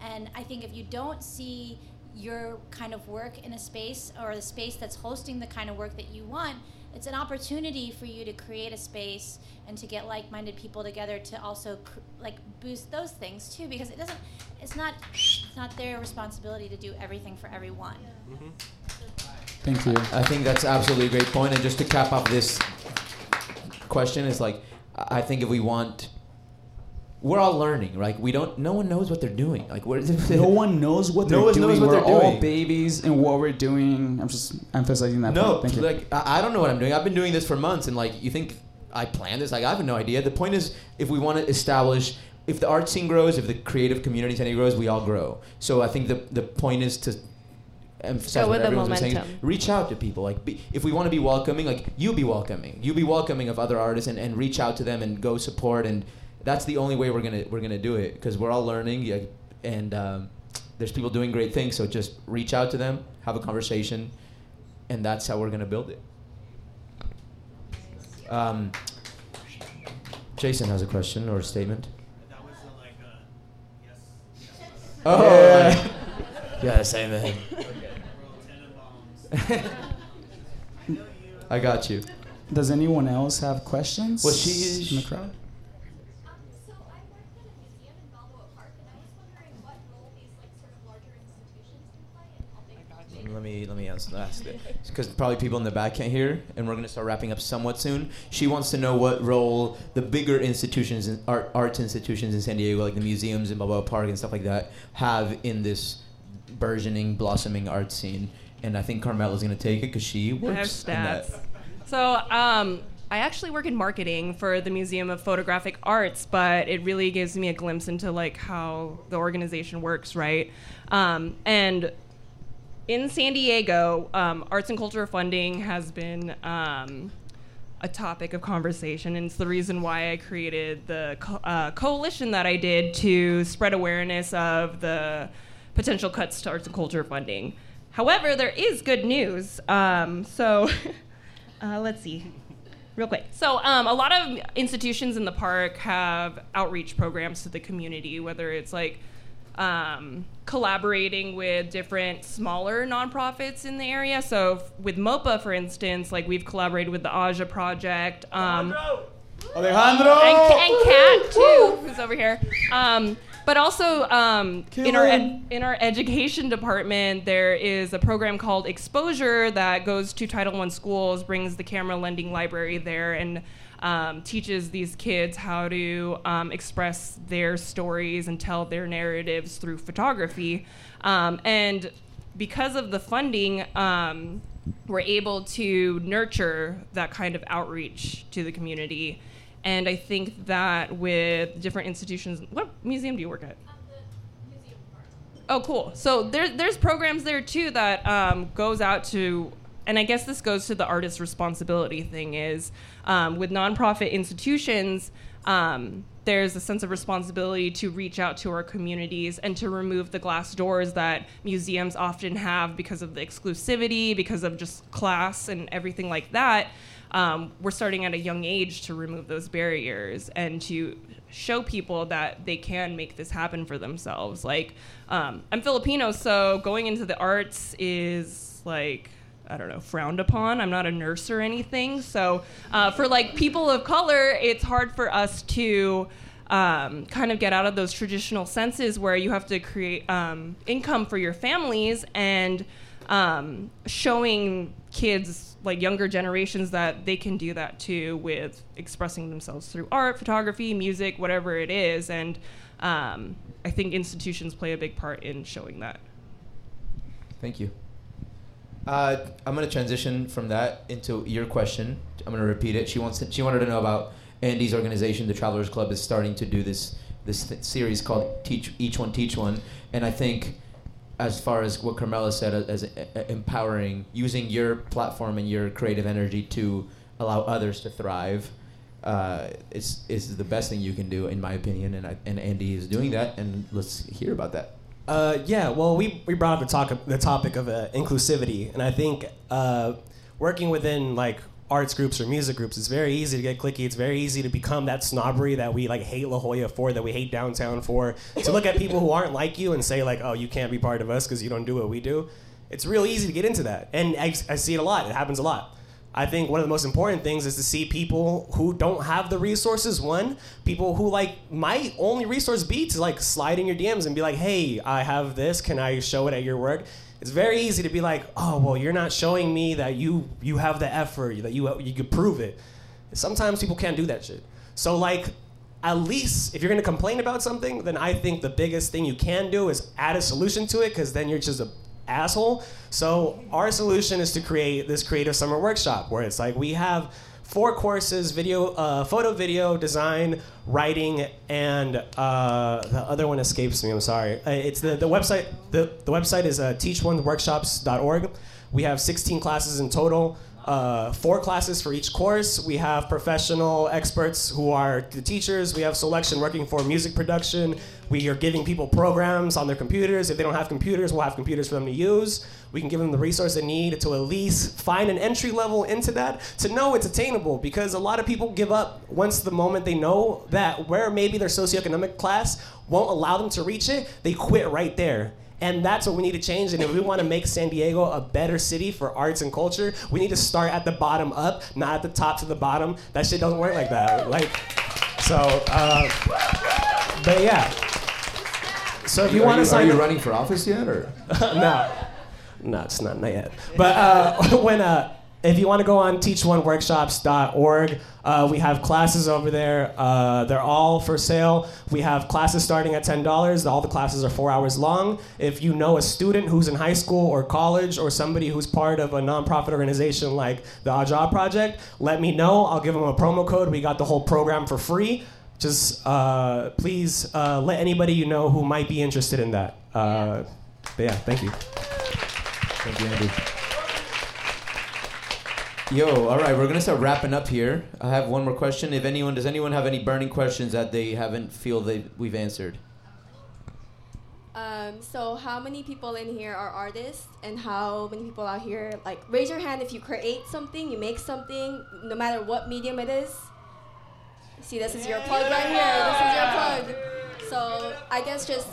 And I think if you don't see your kind of work in a space or the space that's hosting the kind of work that you want, it's an opportunity for you to create a space and to get like-minded people together to also cr- like boost those things too because it doesn't it's not it's not their responsibility to do everything for everyone mm-hmm. Thank you. I think that's absolutely a great point. And just to cap off this question is like, I think if we want, we're all learning, right? We don't. No one knows what they're doing. Like, we're, No one knows what they're no one doing. knows what we're they're all doing. babies and what we're doing. I'm just emphasizing that. No, point. Thank you. like I, I don't know what I'm doing. I've been doing this for months, and like you think I planned this? Like I have no idea. The point is, if we want to establish, if the art scene grows, if the creative community in grows, we all grow. So I think the the point is to emphasize Go what with the everyone's been saying. momentum. Reach out to people. Like be, if we want to be welcoming, like you be welcoming. You be welcoming of other artists, and, and reach out to them and go support. And that's the only way we're gonna we're gonna do it because we're all learning. yeah, And um, there's people doing great things. So just reach out to them, have a conversation, and that's how we're gonna build it. Um, Jason has a question or a statement. Oh, Yeah. yeah, same thing. I got you. Does anyone else have questions? Well, she- is in the crowd. Let me let me ask, ask it because probably people in the back can't hear, and we're gonna start wrapping up somewhat soon. She wants to know what role the bigger institutions, in, art arts institutions in San Diego, like the museums in Balboa Park and stuff like that, have in this burgeoning, blossoming art scene. And I think Carmela's gonna take it because she I have works in that. stats. So, um, I actually work in marketing for the Museum of Photographic Arts, but it really gives me a glimpse into like how the organization works, right? Um, and in San Diego, um, arts and culture funding has been um, a topic of conversation, and it's the reason why I created the co- uh, coalition that I did to spread awareness of the potential cuts to arts and culture funding. However, there is good news. Um, so, uh, let's see. Real quick. So, um, a lot of institutions in the park have outreach programs to the community, whether it's like um, collaborating with different smaller nonprofits in the area. So, f- with MOPA, for instance, like we've collaborated with the Aja Project. Um, Alejandro! and, and Kat too, who's over here. Um, but also um, in our ed- in our education department, there is a program called Exposure that goes to Title I schools, brings the camera lending library there, and um, teaches these kids how to um, express their stories and tell their narratives through photography. Um, and because of the funding, um, we're able to nurture that kind of outreach to the community. And I think that with different institutions, what museum do you work at? Oh, cool. So there, there's programs there too that um, goes out to, and I guess this goes to the artist's responsibility thing is um, with nonprofit institutions, um, there's a sense of responsibility to reach out to our communities and to remove the glass doors that museums often have because of the exclusivity, because of just class and everything like that. Um, we're starting at a young age to remove those barriers and to show people that they can make this happen for themselves. Like, um, I'm Filipino, so going into the arts is like, I don't know, frowned upon. I'm not a nurse or anything. So, uh, for like people of color, it's hard for us to um, kind of get out of those traditional senses where you have to create um, income for your families and um, showing kids like younger generations that they can do that too with expressing themselves through art, photography, music, whatever it is. And um, I think institutions play a big part in showing that. Thank you. Uh, I'm gonna transition from that into your question. I'm gonna repeat it. She wants to, she wanted to know about Andy's organization, the Travelers Club, is starting to do this this th- series called Teach Each One Teach One, and I think as far as what Carmela said, uh, as, as empowering, using your platform and your creative energy to allow others to thrive, uh, is is the best thing you can do, in my opinion. And I, and Andy is doing that, and let's hear about that. Uh, yeah, well, we, we brought up the, talk, the topic of uh, inclusivity, and I think uh, working within like arts groups or music groups. It's very easy to get clicky. It's very easy to become that snobbery that we like hate La Jolla for, that we hate downtown for. To look at people who aren't like you and say like, oh, you can't be part of us because you don't do what we do. It's real easy to get into that, and I, I see it a lot. It happens a lot. I think one of the most important things is to see people who don't have the resources. One, people who like might only resource be to like slide in your DMs and be like, "Hey, I have this. Can I show it at your work?" It's very easy to be like, "Oh, well, you're not showing me that you you have the effort, that you you could prove it." Sometimes people can't do that shit. So like, at least if you're gonna complain about something, then I think the biggest thing you can do is add a solution to it, because then you're just a asshole. So our solution is to create this creative summer workshop where it's like we have four courses: video, uh, photo, video, design, writing, and uh, the other one escapes me. I'm sorry. Uh, it's the, the website. The, the website is uh, teachoneworkshops.org. We have 16 classes in total. Uh, four classes for each course. We have professional experts who are the teachers. We have selection working for music production. We are giving people programs on their computers. If they don't have computers, we'll have computers for them to use. We can give them the resource they need to at least find an entry level into that to know it's attainable because a lot of people give up once the moment they know that where maybe their socioeconomic class won't allow them to reach it, they quit right there. And that's what we need to change. And if we want to make San Diego a better city for arts and culture, we need to start at the bottom up, not at the top to the bottom. That shit doesn't work like that. Like, so, uh, but yeah. So if you Are want to sign, Are you up- running for office yet, or? no, no, it's not, not yet. But uh, when uh, if you want to go on teachoneworkshops.org, uh, we have classes over there. Uh, they're all for sale. We have classes starting at ten dollars. All the classes are four hours long. If you know a student who's in high school or college, or somebody who's part of a nonprofit organization like the Aja Project, let me know. I'll give them a promo code. We got the whole program for free. Just uh, please uh, let anybody you know who might be interested in that. Uh, but yeah, thank you. Thank you, Andy. Yo, all right, we're gonna start wrapping up here. I have one more question. If anyone, does anyone have any burning questions that they haven't feel they we've answered? Um, so how many people in here are artists and how many people out here like raise your hand if you create something, you make something, no matter what medium it is. See, this is your plug right here. This is your plug. So I guess just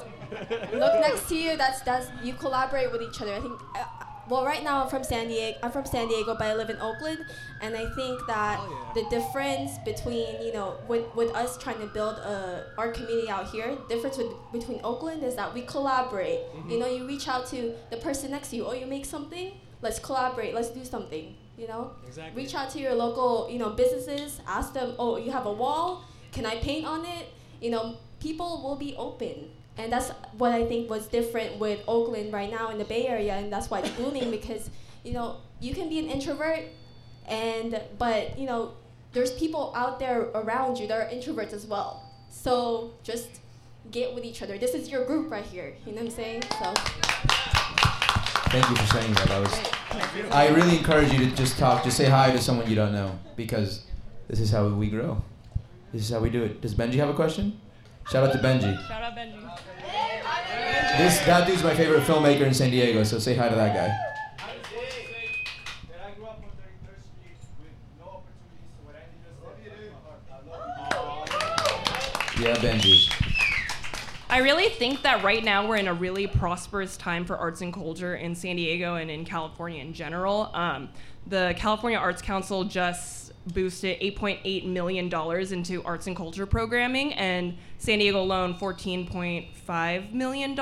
look next to you. That's that's you collaborate with each other. I think. Uh, well, right now I'm from San Diego. I'm from San Diego, but I live in Oakland, and I think that oh, the difference between you know with, with us trying to build a our community out here, difference with, between Oakland is that we collaborate. Mm-hmm. You know, you reach out to the person next to you. Oh, you make something? Let's collaborate. Let's do something. You know, Exactly. reach out to your local you know businesses. Ask them. Oh, you have a wall? Can I paint on it? You know, people will be open. And that's what I think was different with Oakland right now in the Bay Area, and that's why it's booming because, you know, you can be an introvert, and but you know, there's people out there around you that are introverts as well. So just get with each other. This is your group right here. You know what I'm saying? So. Thank you for saying that. That was. I really encourage you to just talk, just say hi to someone you don't know, because this is how we grow. This is how we do it. Does Benji have a question? Shout out to Benji. Shout out Benji. This that dude's my favorite filmmaker in San Diego, so say hi to that guy. Yeah, Benji. I really think that right now we're in a really prosperous time for arts and culture in San Diego and in California in general. Um, the California Arts Council just boosted $8.8 million into arts and culture programming, and San Diego alone $14.5 million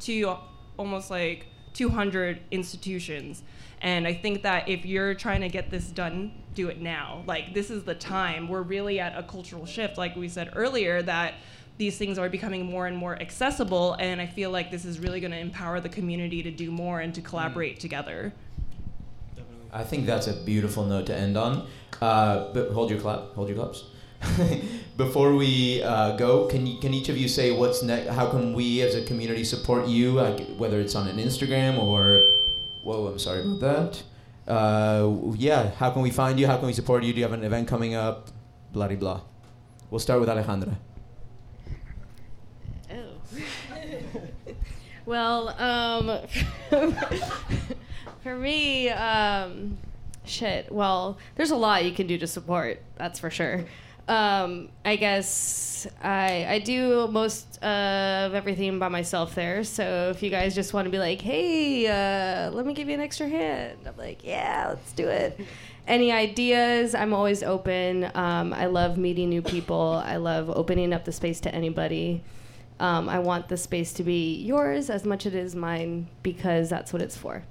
to almost like 200 institutions. And I think that if you're trying to get this done, do it now. Like, this is the time. We're really at a cultural shift, like we said earlier, that these things are becoming more and more accessible. And I feel like this is really going to empower the community to do more and to collaborate mm. together. I think that's a beautiful note to end on. Uh, but hold your clap. Hold your claps. Before we uh, go, can you, can each of you say what's next? How can we as a community support you, like, whether it's on an Instagram or? Whoa, I'm sorry about that. Uh, yeah, how can we find you? How can we support you? Do you have an event coming up? Blah de blah. We'll start with Alejandra. Oh. Well, um, for me, um, shit. Well, there's a lot you can do to support. That's for sure. Um, I guess I I do most of everything by myself there. So if you guys just want to be like, hey, uh, let me give you an extra hand, I'm like, yeah, let's do it. Any ideas? I'm always open. Um, I love meeting new people. I love opening up the space to anybody. Um, I want the space to be yours as much as it is mine because that's what it's for.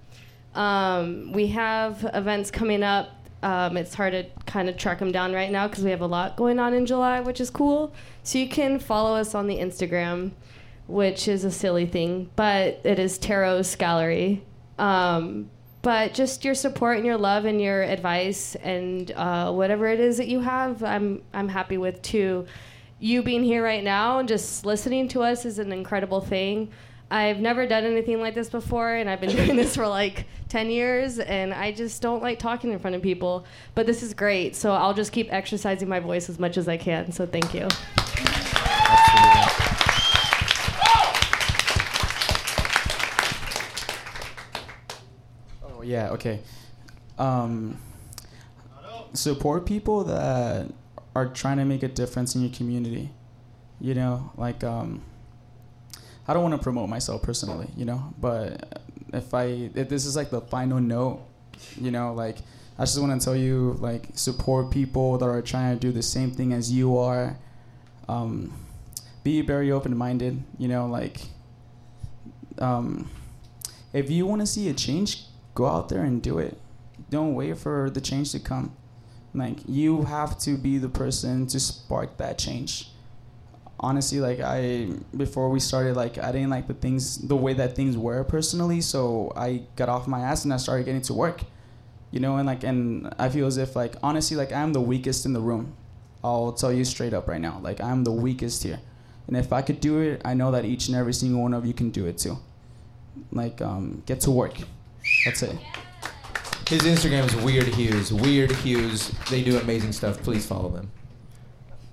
Um, we have events coming up. Um, it's hard to kind of track them down right now because we have a lot going on in July, which is cool. So you can follow us on the Instagram, which is a silly thing, but it is Teros Gallery. Um, but just your support and your love and your advice and uh, whatever it is that you have, I'm I'm happy with too. You being here right now and just listening to us is an incredible thing. I've never done anything like this before, and I've been doing this for like 10 years, and I just don't like talking in front of people. But this is great, so I'll just keep exercising my voice as much as I can. So thank you. Oh yeah, okay. Um, support people that are trying to make a difference in your community. You know, like um, I don't want to promote myself personally, you know, but if I if this is like the final note, you know, like I just want to tell you like support people that are trying to do the same thing as you are. Um, be very open minded, you know, like um, if you want to see a change, go out there and do it. Don't wait for the change to come. Like you have to be the person to spark that change. Honestly, like I before we started, like I didn't like the things the way that things were personally, so I got off my ass and I started getting to work. You know, and like and I feel as if like honestly, like I'm the weakest in the room. I'll tell you straight up right now. Like I'm the weakest here. And if I could do it, I know that each and every single one of you can do it too. Like um, get to work. That's it. His Instagram is Weird Hues. Weird Hues. They do amazing stuff. Please follow them.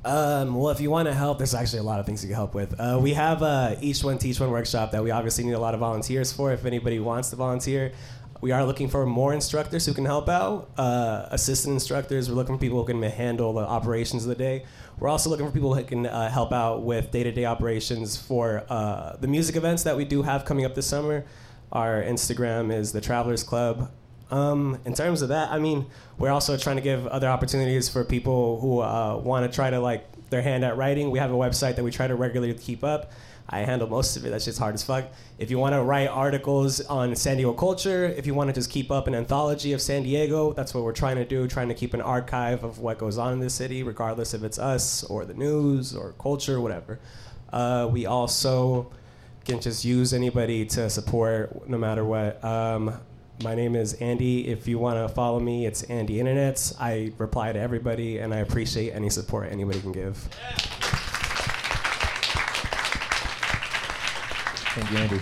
Um, well, if you want to help, there's actually a lot of things you can help with. Uh, we have a Each One Teach One workshop that we obviously need a lot of volunteers for. If anybody wants to volunteer, we are looking for more instructors who can help out. Uh, assistant instructors. We're looking for people who can handle the operations of the day. We're also looking for people who can uh, help out with day-to-day operations for uh, the music events that we do have coming up this summer. Our Instagram is the Travelers Club. Um, in terms of that, I mean, we're also trying to give other opportunities for people who uh, want to try to like their hand at writing. We have a website that we try to regularly keep up. I handle most of it. That shit's hard as fuck. If you want to write articles on San Diego culture, if you want to just keep up an anthology of San Diego, that's what we're trying to do. Trying to keep an archive of what goes on in the city, regardless if it's us or the news or culture, whatever. Uh, we also can just use anybody to support no matter what. Um, my name is Andy. If you want to follow me, it's Andy Internets. I reply to everybody, and I appreciate any support anybody can give. Thank you, Andy.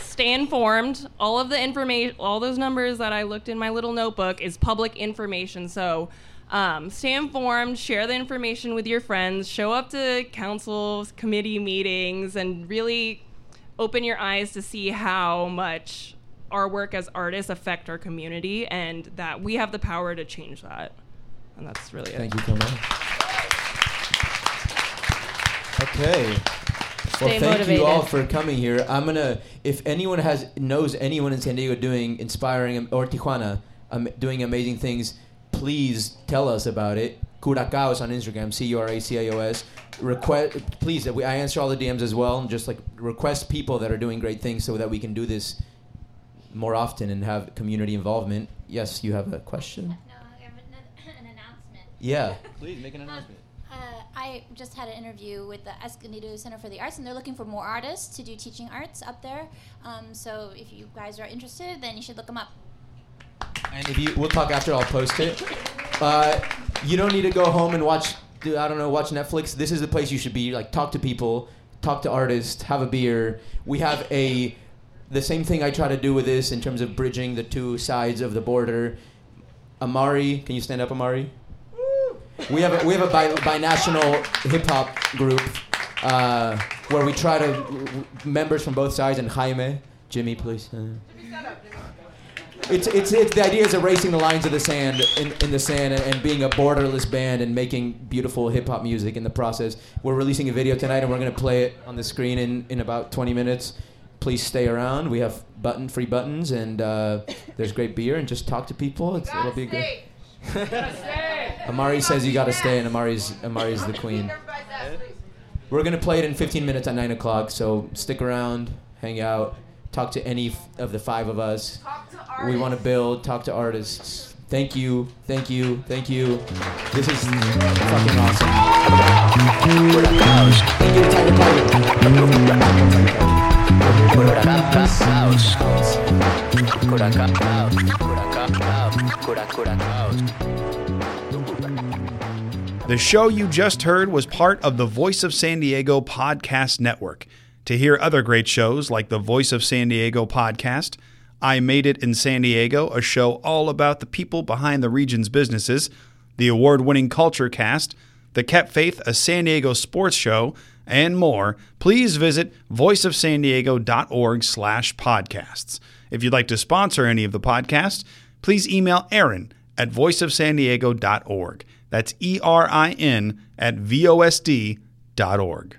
Stay informed. All of the information, all those numbers that I looked in my little notebook is public information. So um, stay informed, share the information with your friends, show up to councils, committee meetings, and really open your eyes to see how much our work as artists affect our community and that we have the power to change that. And that's really Thank it. you, Carmel. Okay. Well, Stay thank you all for coming here. I'm gonna, if anyone has knows anyone in San Diego doing inspiring or Tijuana um, doing amazing things, please tell us about it. Curacaos on Instagram, C U R A C I O S. Request, please. I answer all the DMs as well, and just like request people that are doing great things so that we can do this more often and have community involvement. Yes, you have a question. No, I have an, an announcement. Yeah. Please make an announcement. Uh, I just had an interview with the Escondido Center for the Arts, and they're looking for more artists to do teaching arts up there. Um, so if you guys are interested, then you should look them up. And if you, we'll talk after. I'll post it. Uh, you don't need to go home and watch. do- I don't know. Watch Netflix. This is the place you should be. Like, talk to people, talk to artists, have a beer. We have a the same thing I try to do with this in terms of bridging the two sides of the border. Amari, can you stand up, Amari? We have a, we have a bi- binational hip hop group uh, where we try to members from both sides and Jaime, Jimmy, please. Uh, it's, it's, it's the idea is erasing the lines of the sand in, in the sand and, and being a borderless band and making beautiful hip hop music in the process. We're releasing a video tonight and we're gonna play it on the screen in, in about 20 minutes. Please stay around. We have button free buttons and uh, there's great beer and just talk to people. It's, it'll be good. Amari says you gotta stay and Amari's Amari's the queen. We're gonna play it in 15 minutes at nine o'clock. So stick around, hang out, talk to any f- of the five of us. We want to build, talk to artists. Thank you, thank you, thank you. This is fucking awesome. The show you just heard was part of the Voice of San Diego podcast network. To hear other great shows like the Voice of San Diego podcast, I Made It in San Diego, a show all about the people behind the region's businesses, the award winning Culture Cast, the Kept Faith, a San Diego sports show, and more, please visit voiceofsandiego.org slash podcasts. If you'd like to sponsor any of the podcasts, please email Erin at voiceofsandiego.org. That's E R I N at VOSD.org.